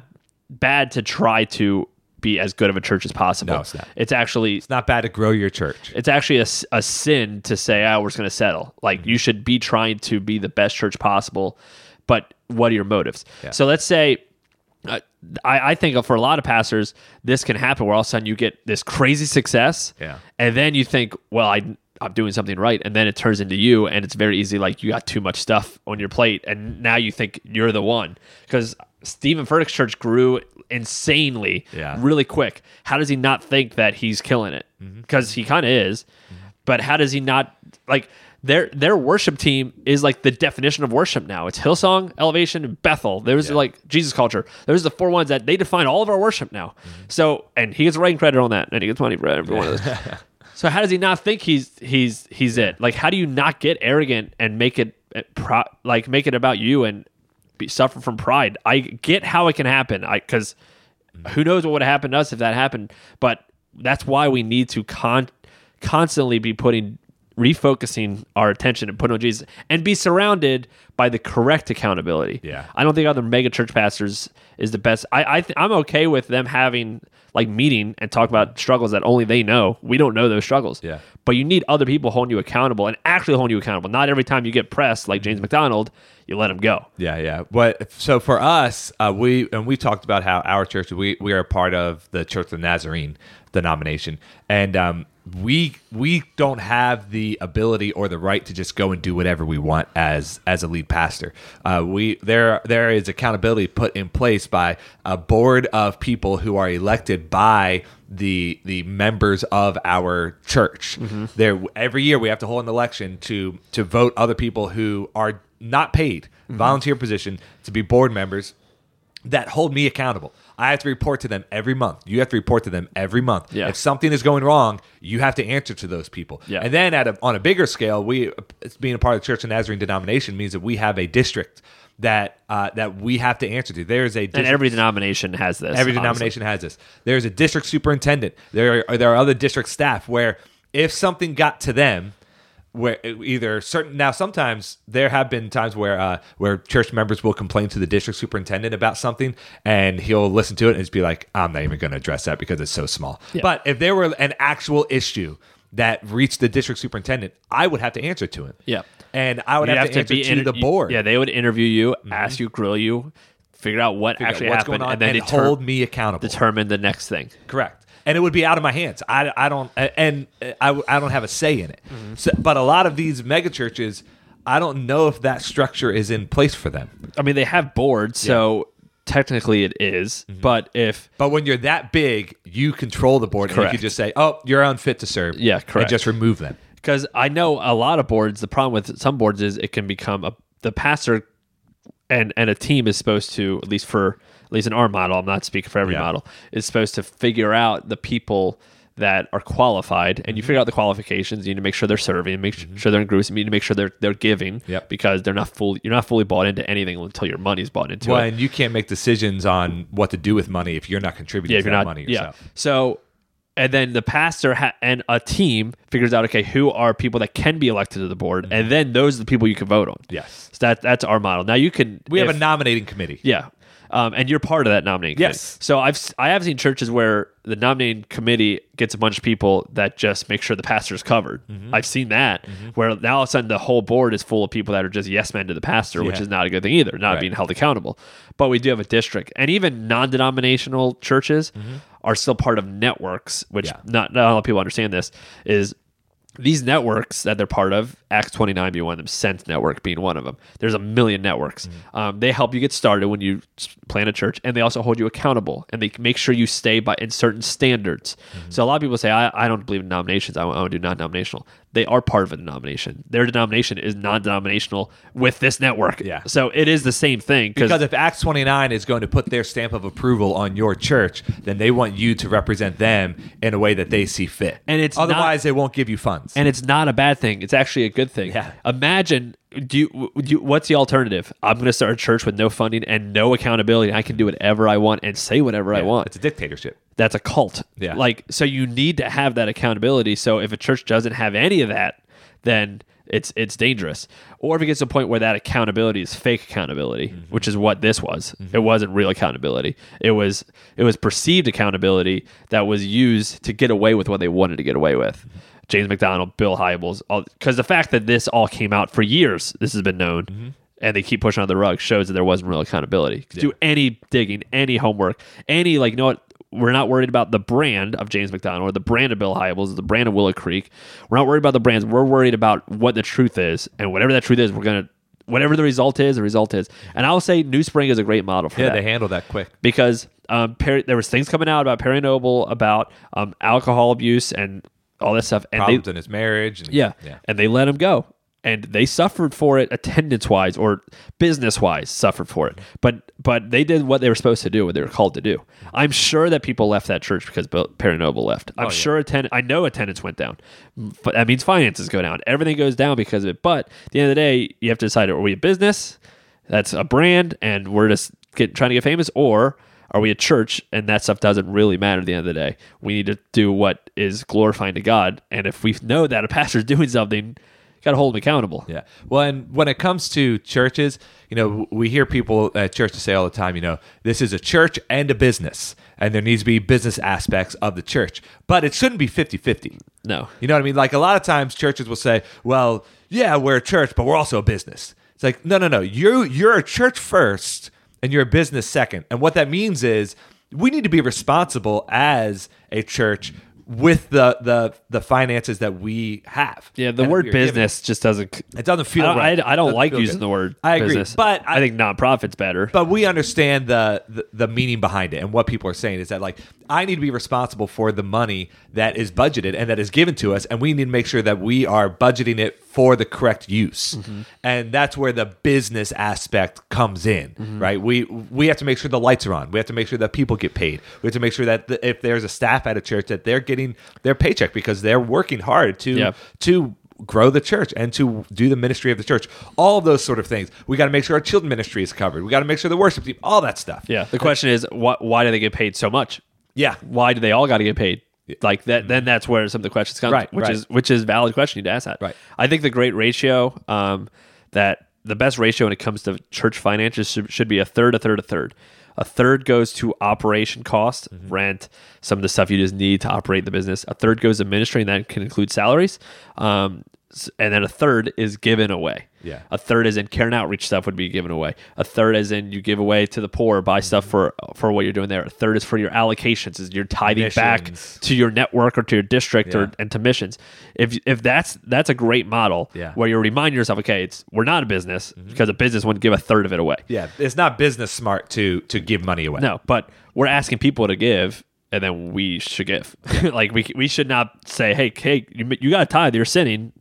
bad to try to be as good of a church as possible No, it's not. it's actually It's not bad to grow your church. it's actually a, a sin to say, oh, we're just going to settle. Like, mm-hmm. you should be trying to be the best church possible, but what are your motives? Yeah. So let's say, I, I think for a lot of pastors, this can happen where all of a sudden you get this crazy success, Yeah. and then you think, well, I, I'm doing something right, and then it turns into you, and it's very easy. Like you got too much stuff on your plate, and now you think you're the one because Stephen Furtick's church grew insanely, Yeah. really quick. How does he not think that he's killing it? Mm-hmm. Because he kind of is. Mm-hmm. But how does he not like? Their their worship team is like the definition of worship now. It's Hillsong, Elevation, Bethel. There's Yeah. like Jesus culture. There's the four ones that they define all of our worship now. Mm-hmm. So and he gets writing credit on that, and he gets money for every one of those. so how does he not think he's he's he's it? Like how do you not get arrogant and make it uh, pro, like make it about you and be, suffer from pride? I get how it can happen. I because who knows what would have happened to us if that happened, but that's why we need to con- constantly be putting refocusing our attention and putting on Jesus and be surrounded by the correct accountability. Yeah. I don't think other mega church pastors is the best. I, I th- I'm okay with them having like meeting and talk about struggles that only they know. We don't know those struggles. Yeah. But you need other people holding you accountable and actually holding you accountable. Not every time you get pressed like James MacDonald, you let him go. Yeah, yeah. But so for us, uh, we and we talked about how our church we we are a part of the Church of the Nazarene denomination, and um, we we don't have the ability or the right to just go and do whatever we want as as a lead pastor. Uh, we there there is accountability put in place by a board of people who are elected by the the members of our church. There every year we have to hold an election to to vote other people who are not paid volunteer position to be board members that hold me accountable. I have to report to them every month. You have to report to them every month. Yeah. If something is going wrong, you have to answer to those people. Yeah. And then at a, on a bigger scale, we being a part of the Church of Nazarene denomination means that we have a district that uh, that we have to answer to. There is a And every denomination has this. Every honestly. denomination has this. There's a district superintendent. There are there are other district staff where if something got to them, where either certain now sometimes there have been times where uh, where church members will complain to the district superintendent about something and he'll listen to it and just be like, I'm not even going to address that because it's so small. Yeah. But if there were an actual issue that reached the district superintendent, I would have to answer to him. Yeah. And I would You'd have, to answer to inter- the board. Mm-hmm. Yeah, they would interview you, ask you, grill you, figure out what Figure out actually what's happened, and then and deter- hold me accountable. determine the next thing. Correct. And it would be out of my hands. I, I don't and I, I don't have a say in it. So, but a lot of these mega churches, I don't know if that structure is in place for them. I mean, they have boards, so technically it is, Mm-hmm. But if But when you're that big, you control the board, and you can just say, "Oh, you're unfit to serve." Yeah, correct. And just remove them. because I know a lot of boards, the problem with some boards is it can become a the pastor and and a team is supposed to at least for at least in our model. I'm not speaking for every Yeah. model. Is supposed to figure out the people that are qualified, and Mm-hmm. you figure out the qualifications. You need to make sure they're serving, make sure they're in groups. You need to make sure they're they're giving, Yep. because they're not fully you're not fully bought into anything until your money's bought into Well, it. and you can't make decisions on what to do with money if you're not contributing Yeah, to if you're that not money yourself. yeah. So, and then the pastor ha- and a team figures out okay who are people that can be elected to the board, and then those are the people you can vote on. Mm-hmm. Yes. So that that's our model. Now you can We have a nominating committee. yeah. Um, and you're part of that nominating committee. Yes. So I've I have seen churches where the nominating committee gets a bunch of people that just make sure the pastor's covered. Mm-hmm. I've seen that where now all of a sudden the whole board is full of people that are just yes men to the pastor, which is not a good thing either, not Right. being held accountable. But we do have a district, and even non-denominational churches are still part of networks, which Mm-hmm. Yeah. not not a lot of people understand. This is these networks that they're part of, Acts 29 being one of them, Send Network being one of them. There's a million networks. Mm-hmm. Um, they help you get started when you plant a church, and they also hold you accountable, and they make sure you stay by in certain standards. Mm-hmm. So a lot of people say, I, I don't believe in nominations. I want, I want to do non-denominational. They are part of a denomination. Their denomination is non-denominational with this network. Yeah. So it is the same thing Because if Acts 29 is going to put their stamp of approval on your church, then they want you to represent them in a way that they see fit. And it's otherwise they won't give you funds. and it's not a bad thing. It's actually a good thing. Yeah. Imagine, do you, do you, what's the alternative? I'm going to start a church with no funding and no accountability. I can do whatever I want and say whatever I want. It's a dictatorship. That's a cult. Yeah. Like, so you need to have that accountability. So if a church doesn't have any of that, then it's it's dangerous. Or if it gets to a point where that accountability is fake accountability, Mm-hmm. which is what this was. It wasn't real accountability. It was it was perceived accountability that was used to get away with what they wanted to get away with. Mm-hmm. James MacDonald, Bill Hybels, because the fact that this all came out for years, this has been known, Mm-hmm. and they keep pushing on the rug shows that there wasn't real accountability. Do any digging, any homework, any like you know what? We're not worried about the brand of James MacDonald or the brand of Bill Hybels or the brand of Willow Creek. We're not worried about the brands. We're worried about what the truth is, and whatever that truth is, we're gonna. Whatever the result is, the result is. And I'll say NewSpring is a great model for Yeah, that they handle that quick. because um, Perry, there was things coming out about Perry Noble about um, alcohol abuse and all that stuff, and Problems they in his marriage. And, yeah, yeah. and they let him go. And they suffered for it attendance wise or business wise suffered for it. But but they did what they were supposed to do what they were called to do. I'm sure that people left that church because perry noble left. I'm oh, sure attend- i know attendance went down. But that means finances go down. Everything goes down because of it. But at the end of the day you have to decide are we a business that's a brand and we're just get, trying to get famous or are we a church and that stuff doesn't really matter at the end of the day? We need to do what is glorifying to god. And if we know that a pastor's doing something got to hold them accountable Yeah. Well, and when it comes to churches, you know, we hear people at churches say all the time, you know, this is a church and a business, and there needs to be business aspects of the church, but it shouldn't be 50 50. no You know what I mean? Like a lot of times churches will say, well, yeah, we're a church, but we're also a business. It's like, no, no, no. You, you're a church first and you're a business second. And what that means is we need to be responsible as a church with the the the finances that we have. yeah the word we are given. business just doesn't It doesn't feel I don't, right. I, I don't like using good. the word I agree, business. but I, think nonprofit's better but we understand the, the the meaning behind it and what people are saying is that like I need to be responsible for the money that is budgeted and that is given to us, and we need to make sure that we are budgeting it for the correct use, mm-hmm. and that's where the business aspect comes in, mm-hmm. right? We we have to make sure the lights are on. We have to make sure that people get paid. We have to make sure that the, if there's a staff at a church that they're getting their paycheck because they're working hard to Yeah. to grow the church and to do the ministry of the church. All of those sort of things. We got to make sure our children ministry is covered. We got to make sure the worship team, all that stuff. yeah the question is what why do they get paid so much Yeah. why do they all got to get paid? Like that, then that's where some of the questions come, Right, which right. is which is valid question you need to ask that. Right. I think the great ratio, um, that the best ratio when it comes to church finances should, should be a third, a third, a third. A third goes to operation cost, Mm-hmm. rent, some of the stuff you just need to operate the business. A third goes to ministry, and that can include salaries. Um, and then a third is given away. Yeah. A third is in care and outreach stuff would be given away. A third is in you give away to the poor, buy mm-hmm. stuff for for what you're doing there. A third is for your allocations, is you're tithing back to your network or to your district Yeah. or and to missions. If if that's that's a great model Yeah. where you remind yourself, okay, it's we're not a business mm-hmm. because a business wouldn't give a third of it away. Yeah. It's not business smart to to give money away. No, but we're asking people to give, and then we should give. like we we should not say, hey, hey, you, you got to tithe, you're sinning,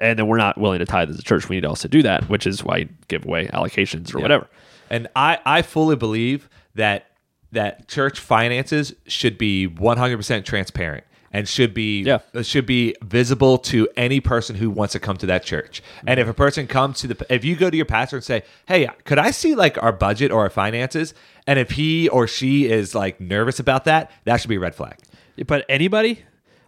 and then we're not willing to tithe as a church. We need to also do that, which is why you give away allocations or whatever. And I I fully believe that that church finances should be 100% transparent and should be Yeah. should be visible to any person who wants to come to that church. And if a person comes to the if you go to your pastor and say, "Hey, could I see like our budget or our finances?" and if he or she is like nervous about that, that should be a red flag. But anybody,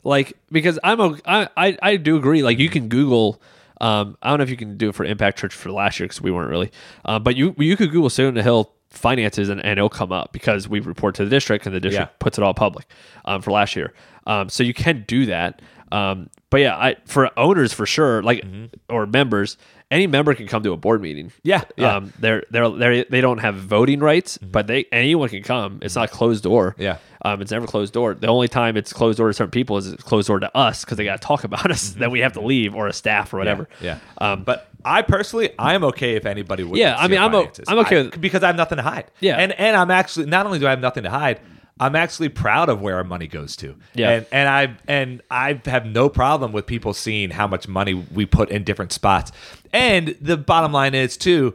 like, because I'm a, I, I, I do agree. Like, you can Google. Um, I don't know if you can do it for Impact Church for last year because we weren't really. Uh, but you you could Google Stone Hill finances and, and it'll come up because we report to the district and the district Yeah. puts it all public um, for last year. Um, so you can do that. Um, but yeah, I for owners for sure, like or members, any member can come to a board meeting. Yeah, yeah. Um, they're they're they they don't have voting rights, but they anyone can come. It's not closed door. Yeah. Um, it's never closed door. The only time it's closed door to certain people is it's closed door to us because they got to talk about us. Then we have to leave or a staff or whatever. Yeah. Um, but I personally, I'm okay if anybody would. Yeah, I mean, I'm o- I'm okay with- because I have nothing to hide. Yeah. and and I'm actually not only do I have nothing to hide, I'm actually proud of where our money goes to. Yeah. and and I and I have no problem with people seeing how much money we put in different spots. And the bottom line is too.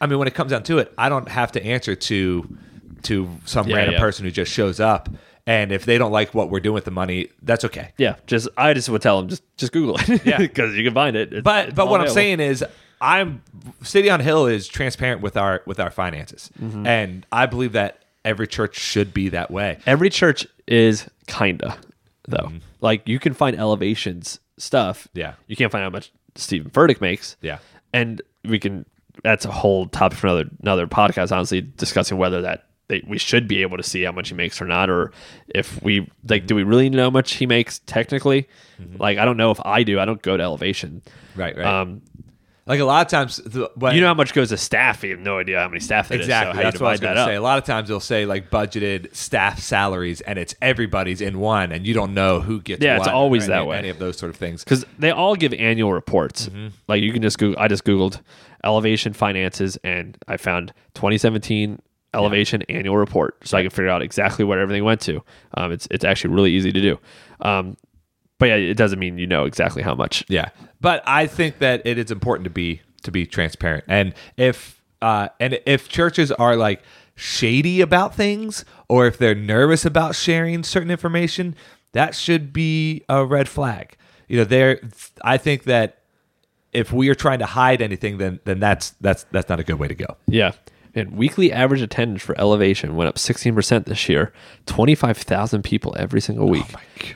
I mean, when it comes down to it, I don't have to answer to to some Yeah, random yeah. person who just shows up. And if they don't like what we're doing with the money, that's okay. yeah, just I just would tell them just just Google it. Yeah. because you can find it. It's- But it's but what I'm saying is I'm City on Hill is transparent with our with our finances. Mm-hmm. And I believe that every church should be that way. every church is kinda though. Like you can find elevations stuff. Mm-hmm. Yeah. you can't find how much Stephen Furtick makes. Yeah. and we can. That's a whole topic for another another podcast. Honestly, discussing whether that they, we should be able to see how much he makes or not, or if we like, do we really know how much he makes technically? Like, I don't know if I do. I don't go to elevation. Mm-hmm. Right, right. Um, like a lot of times the, when, you know how much goes to staff. You have no idea how many staff it is. Exactly. So how That's what I was going to say. A lot of times they'll say like budgeted staff salaries and it's everybody's in one and you don't know who gets Yeah, it's always that any, way. Any of those sort of things. because they all give annual reports. Mm-hmm. Like you can just Google. I just googled elevation finances, and I found 2017 elevation annual report, so I can figure out exactly what everything went to. Um, it's it's actually really easy to do. Um, but yeah, it doesn't mean you know exactly how much. Yeah, but I think that it is important to be to be transparent, and if uh, and if churches are like shady about things, or if they're nervous about sharing certain information, that should be a red flag. You know, there. I think that if we are trying to hide anything, then then that's that's that's not a good way to go. Yeah. And weekly average attendance for Elevation went up 16% this year, 25,000 people every single week,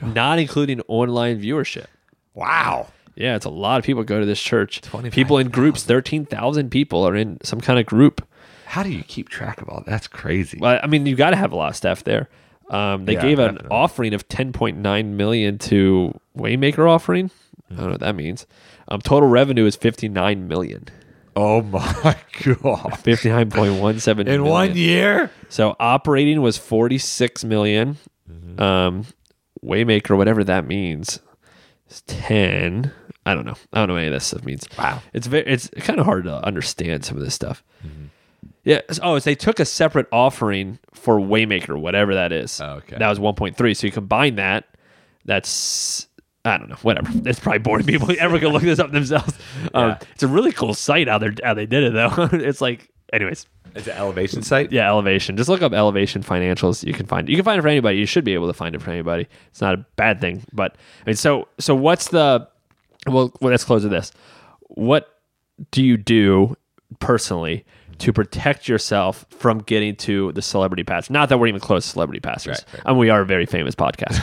not including online viewership. Wow. Yeah, it's a lot of people go to this church. People in groups, 13,000 people are in some kind of group. How do you keep track of all? That's crazy. Well, I mean, you got to have a lot of staff there. Um, they Yeah, gave an definitely. offering of 10.9 million to Waymaker offering. I don't know what that means. Um, total revenue is 59 million. Oh my god! 59.17 In million. one year. So operating was 46 million. Mm-hmm. Um, Waymaker, whatever that means, is 10. I don't know. I don't know what any of this stuff means. Wow. It's very, it's kind of hard to understand some of this stuff. Mm-hmm. Yeah. Oh, they took a separate offering for Waymaker, whatever that is. Oh, okay. That was 1.3. So you combine that. That's I don't know. Whatever. It's probably boring people. Everyone can look this up themselves. Um, Yeah. It's a really cool site how they how they did it though. it's like, anyways. It's an elevation site. Yeah, elevation. Just look up elevation financials. You can find you can find it for anybody. You should be able to find it for anybody. It's not a bad thing. But I mean, so so what's the well? well let's close with this. What do you do personally to protect yourself from getting to the celebrity pass? Not that we're even close to celebrity pastors. Right, right. I mean, we are a very famous podcast.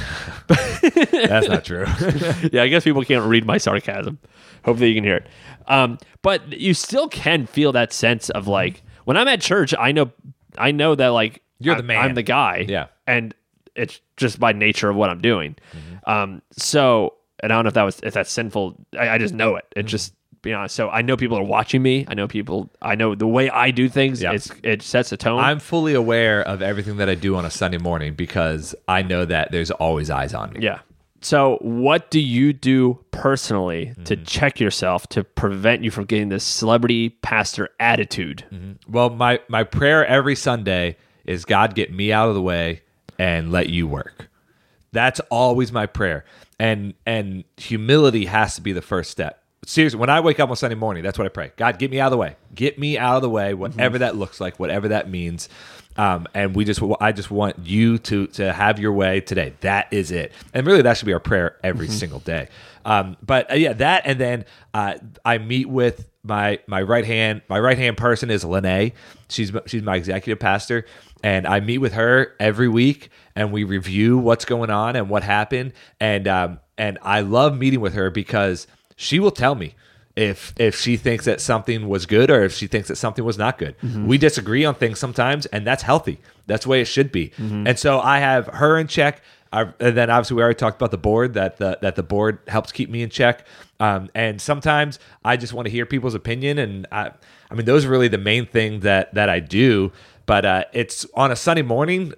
That's not true. yeah, I guess people can't read my sarcasm. Hopefully, you can hear it. Um, but you still can feel that sense of like when I'm at church, I know, I know that like You're the I'm- man. I'm the guy. Yeah. and it's just by nature of what I'm doing. Mm-hmm. Um, so, and I don't know if that was if that's sinful. I, I just know it. Mm-hmm. It just be honest. So I know people are watching me. I know people. I know the way I do things. Yeah. It's it sets a tone. I'm fully aware of everything that I do on a Sunday morning because I know that there's always eyes on me. Yeah. So, what do you do personally to Mm-hmm. check yourself to prevent you from getting this celebrity pastor attitude? Well, my my prayer every Sunday is God get me out of the way and let you work. That's always my prayer. And and humility has to be the first step. Seriously, when I wake up on Sunday morning, that's what I pray. God, get me out of the way. Get me out of the way, whatever that looks like, whatever that means. Um, and we just, I just want you to to have your way today. That is it. And really, that should be our prayer every single day. Um, but uh, yeah, that, and then uh, I meet with my my right hand. My right hand person is Lene. She's she's my executive pastor, and I meet with her every week, and we review what's going on and what happened. And um, and I love meeting with her because she will tell me if if she thinks that something was good or if she thinks that something was not good. We disagree on things sometimes, and that's healthy. That's the way it should be. And so I have her in check. I, and then obviously we already talked about the board that the that the board helps keep me in check. Um, and sometimes I just want to hear people's opinion, and I I mean those are really the main thing that that I do. But uh, it's on a Sunday morning.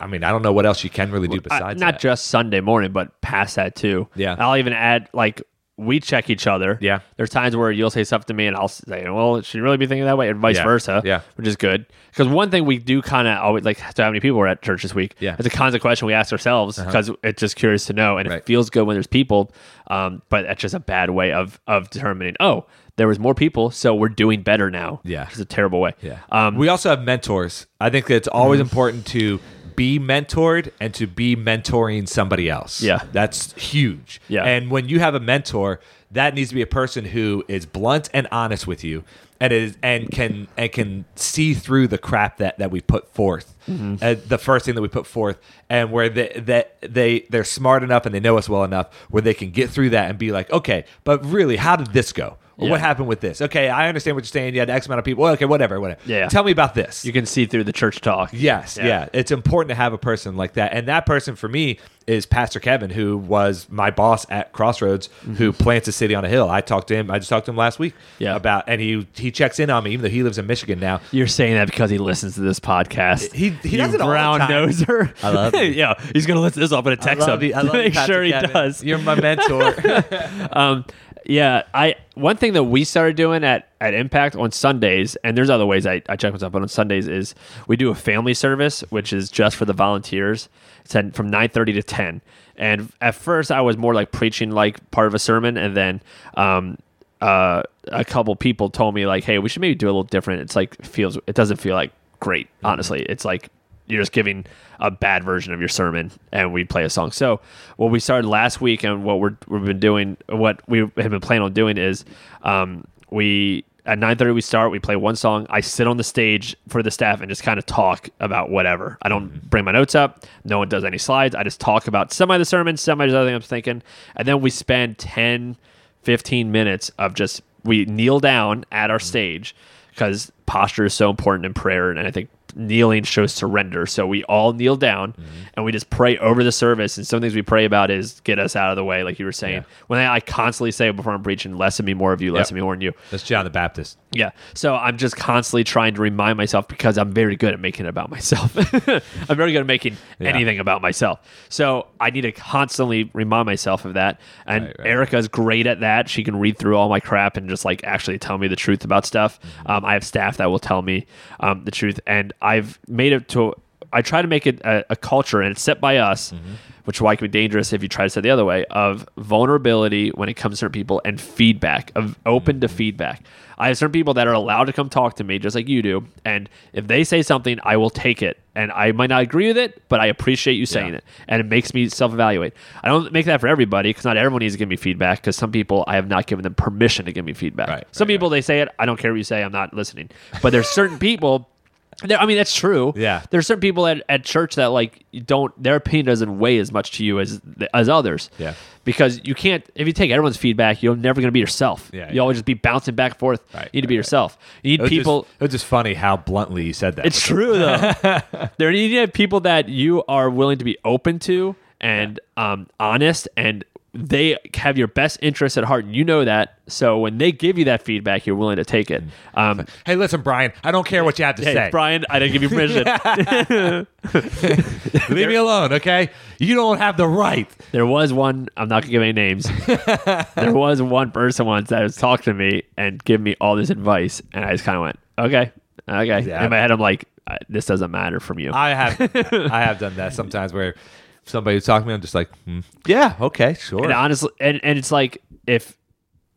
I mean I don't know what else you can really do Uh, besides not that. just Sunday morning, but past that too. Yeah. I'll even add like we check each other. Yeah. There's times where you'll say something to me and I'll say, well, should you really be thinking that way? And vice Yeah. versa. Yeah. Which is good. Because one thing we do kind of always like, so how many people were at church this week? Yeah. Uh-huh. It's a constant question we ask ourselves because it's just curious to know. And Right. it feels good when there's people. Um, but that's just a bad way of, of determining, oh, there was more people, so we're doing better now. Yeah. It's a terrible way. Yeah. Um, we also have mentors. I think that it's always important to be mentored and to be mentoring somebody else. Yeah. That's huge. Yeah. And when you have a mentor, that needs to be a person who is blunt and honest with you and is and can and can see through the crap that that we put forth. Mm-hmm. Uh, the first thing that we put forth and where they that they they're smart enough and they know us well enough where they can get through that and be like, "Okay, but really, how did this go?" Yeah. what happened with this? Okay, I understand what you're saying. You had X amount of people. Well, okay, whatever, whatever. Yeah. Tell me about this. you can see through the church talk. Yes, Yeah. yeah. It's important to have a person like that. And that person for me is Pastor Kevin, who was my boss at Crossroads, who plants a city on a hill. I talked to him, I just talked to him last week Yeah. about and he he checks in on me, even though he lives in Michigan now. You're saying that because he listens to this podcast. He- he does it brown noser. I love you. yeah, he's gonna listen to this. I'm gonna text him you. to make Pastor sure he Kevin. does. You're my mentor. Um, Yeah, I one thing that we started doing at at Impact on Sundays, and there's other ways I, I check myself, but on Sundays is we do a family service, which is just for the volunteers. It's at, from nine thirty to ten. And at first, I was more like preaching like part of a sermon, and then um, uh, a couple people told me like, "Hey, we should maybe do a little different." It's like feels it doesn't feel like great. Honestly, it's like you're just giving a bad version of your sermon and we play a song. So what we started last week and what we're, we've been doing, what we have been planning on doing is um, we at 9.30 we start we play one song. I sit on the stage for the staff and just kind of talk about whatever. I don't bring my notes up. No one does any slides. I just talk about semi of the sermon semi of the other thing i'm thinking. And then we spend 10 15 minutes of just we kneel down at our stage because posture is so important in prayer and i think kneeling shows surrender so we all kneel down mm-hmm. and we just pray over the service and some things we pray about is get us out of the way like you were saying Yeah. when I, I constantly say before i'm preaching less of me more of you less Yep. of me more than you That's John the Baptist. Yeah. So I'm just constantly trying to remind myself because I'm very good at making it about myself. I'm very good at making Yeah. anything about myself. So I need to constantly remind myself of that. And Right, right. Erica's great at that. She can read through all my crap and just like actually tell me the truth about stuff. Mm-hmm. Um, I have staff that will tell me um, the truth. And I've made it to, I try to make it a, a culture and it's set by us. Mm-hmm. Which why it can be dangerous if you try to set it the other way of vulnerability when it comes to certain people and feedback of open to feedback. I have certain people that are allowed to come talk to me just like you do, and if they say something, I will take it, and I might not agree with it, but I appreciate you saying Yeah. it, and it makes me self-evaluate. I don't make that for everybody because not everyone needs to give me feedback because some people I have not given them permission to give me feedback. Right, some right, people they say it, I don't care what you say, I'm not listening. But there's certain people. There- I mean, that's true. Yeah. There's certain people at, at church that like don't their opinion doesn't weigh as much to you as as others. Yeah. Because you can't if you take everyone's feedback, you're never going to be yourself. Yeah, You yeah. always just be bouncing back and forth. Right, you need to be right, right. yourself. You need It people. Just, it was just funny how bluntly you said that. It's true though. there you need to have people that you are willing to be open to and um, honest, and they have your best interest at heart, and you know that. So when they give you that feedback, you're willing to take it. Um, Hey, listen, Brian. I don't care what you have to hey, say. Brian, I didn't give you permission. Leave me alone, okay? You don't have the right. There was one. I'm not gonna give any names. there was one person once that was talking to me and give me all this advice, and I just kind of went, "Okay, okay." Yeah. In my head, I'm like, "This doesn't matter from you." I have, I have done that sometimes where somebody talks to me, I'm just like, hmm, yeah, okay, sure. and honestly, and, and it's like if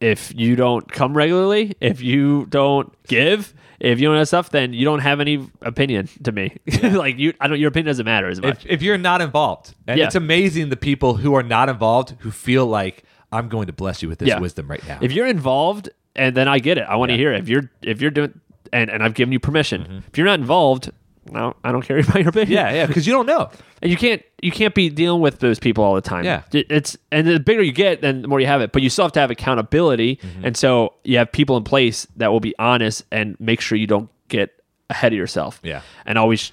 if you don't come regularly, if you don't give, if you don't have stuff, then you don't have any opinion to me. like you, I don't. Your opinion doesn't matter as much. if, if you're not involved, and Yeah. it's amazing the people who are not involved who feel like I'm going to bless you with this Yeah. wisdom right now. if you're involved and then i get it i want to Yeah. hear it if you're if you're doing and, and i've given you permission if you're not involved no i don't care about your opinion yeah, yeah, because you don't know. and you can't you can't be dealing with those people all the time Yeah. It's and the bigger you get then the more you have it but you still have to have accountability Mm-hmm. and so you have people in place that will be honest and make sure you don't get ahead of yourself Yeah. and always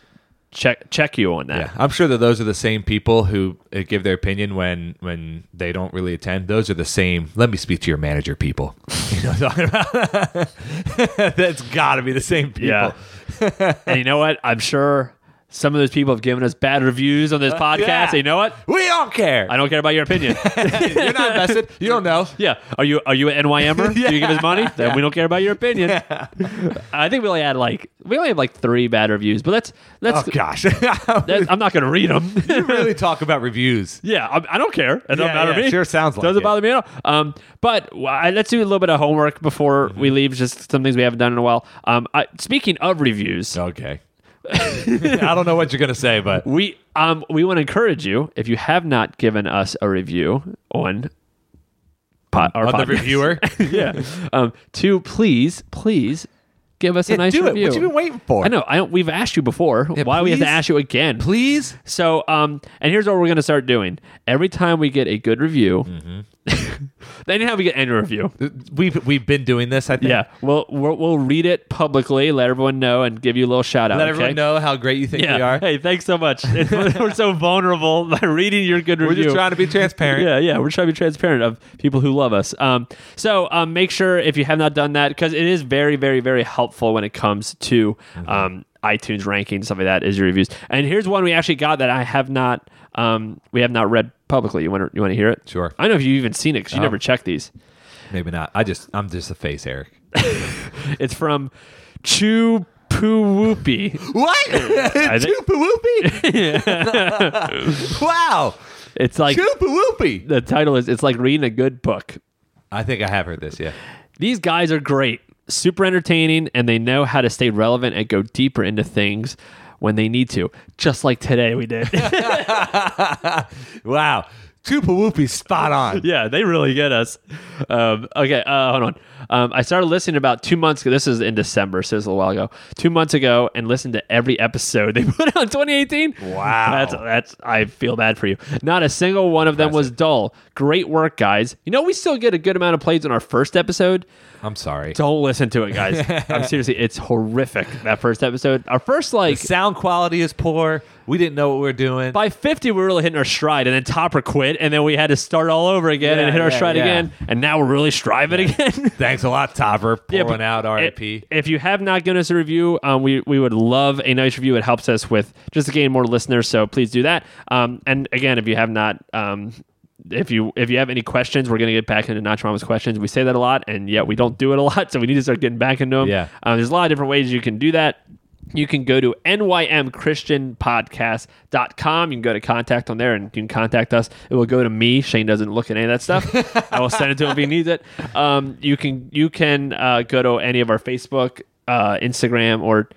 check check you on that Yeah, I'm sure that those are the same people who uh, give their opinion when when they don't really attend. Those are the same. Let me speak to your manager, people. You know, talking about? that's got to be the same people. Yeah. And you know what? I'm sure some of those people have given us bad reviews on this podcast. Uh, yeah. And you know what? We don't care. I don't care about your opinion. You're not invested. You don't know. yeah. Are you are you an NYMer? Do you give us money? Then we don't care about your opinion. I think we only had like we only have like three bad reviews, but that's that's Oh gosh, I'm not going to read them. you really talk about reviews. yeah, I, I don't care. It doesn't Yeah, matter to me. sure sounds like doesn't it. bother me at all. Um, but uh, let's do a little bit of homework before Mm-hmm. we leave. Just some things we haven't done in a while. Um, I, speaking of reviews, Okay. I don't know what you're gonna say, but we um we want to encourage you if you have not given us a review on po- our on the reviewer, yeah um to please please give us a Yeah, nice do it. review What you been waiting for? I know I don't, we've asked you before why do we have to ask you again Please. so um and here's what we're gonna start doing every time we get a good review Mm-hmm. anytime we get any review We've we've been doing this. I think. yeah we'll, we'll we'll read it publicly let everyone know and give you a little shout out Let okay? everyone know how great you think yeah we are. hey thanks so much we're so vulnerable by reading your good We're review just trying to be transparent. Yeah, yeah, we're trying to be transparent of people who love us. Um, so um, make sure if you have not done that, because it is very, very, very helpful when it comes to Mm-hmm. um, iTunes ranking stuff like that. Is your reviews? And here's one we actually got that I have not, um, we have not read publicly. You want to, you want to hear it? Sure. I don't know if you've even seen it because you Oh. never check these. Maybe not. I just I'm just a face, Eric. It's from Chu Poo Whoopie. What? think- Chupa wow. It's like Chupa whoopie. the title is. It's like reading a good book. I think I have heard this. Yeah. These guys are great, super entertaining, and they know how to stay relevant and go deeper into things when they need to. Just like today we did. Wow. Chupa whoopie spot on. yeah, they really get us. Um, okay, uh, hold on. Um, I started listening about two months ago. This is in December, so it's a little while ago. Two months ago, and listened to every episode they put out in 2018. Wow. that's that's. I feel bad for you. Not a single one of them was dull. Great work, guys. You know, we still get a good amount of plays on our first episode. I'm sorry. Don't listen to it, guys. I'm seriously, it's horrific. That first episode, our first like Sound quality is poor. We didn't know what we were doing. by 50 we were really hitting our stride and then topper quit and then we had to start all over again and hit our stride again and now we're really striving again Thanks a lot, Topper. Yeah, Pouring but out RIP. If, if you have not given us a review, um, we we would love a nice review. It helps us with just to gain more listeners. So please do that. Um, and again, if you have not, um, if you if you have any questions, we're gonna get back into Nacho Mama's questions. We say that a lot, and yet we don't do it a lot. So we need to start getting back into them. Yeah. Um, there's a lot of different ways you can do that. You can go to nymchristianpodcast.com. You can go to contact on there and you can contact us. It will go to me. Shane doesn't look at any of that stuff. I will send it to him if he needs it. Um, you can you can uh, go to any of our Facebook, uh, Instagram, or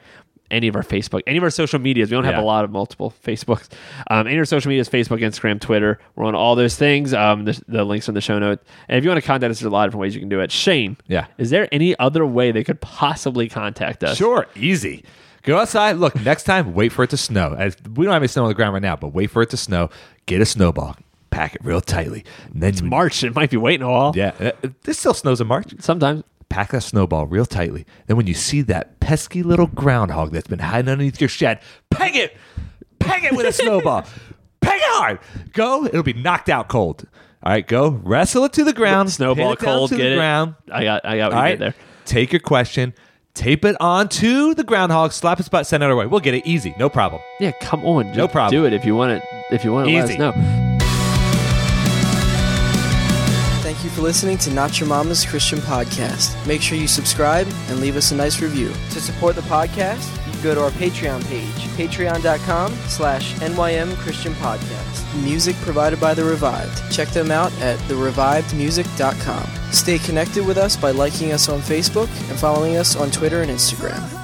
any of our Facebook, any of our social medias. We don't have Yeah. a lot of multiple Facebooks. Um, any of our social medias, Facebook, Instagram, Twitter. We're on all those things. Um, the, the links are in the show note. And if you want to contact us, there's a lot of different ways you can do it. Shane, Yeah. is there any other way they could possibly contact us? Sure, easy. Go outside. Look, next time, wait for it to snow. As we don't have any snow on the ground right now, but wait for it to snow. Get a snowball, pack it real tightly, and then when- March, it might be waiting a while. Yeah, uh, this still snows in March. Sometimes. Pack that snowball real tightly. Then when you see that pesky little groundhog that's been hiding underneath your shed, peg it, peg it with a snowball, peg it hard. Go, it'll be knocked out cold. All right, go wrestle it to the ground. Snowball pin it down cold, get it. ground. I got, I got what All you right, there. take your question, tape it onto the groundhog, slap its butt, send it our way. We'll get it easy, no problem. Yeah, come on, just No problem. Do it if you want it. If you want to let us Easy. know. Thank you for listening to Not Your Mama's Christian Podcast. Make sure you subscribe and leave us a nice review. To support the podcast, you can go to our Patreon page, patreon.com slash NYM Christian Podcast. Music provided by The Revived. Check them out at therevivedmusic.com. Stay connected with us by liking us on Facebook and following us on Twitter and Instagram.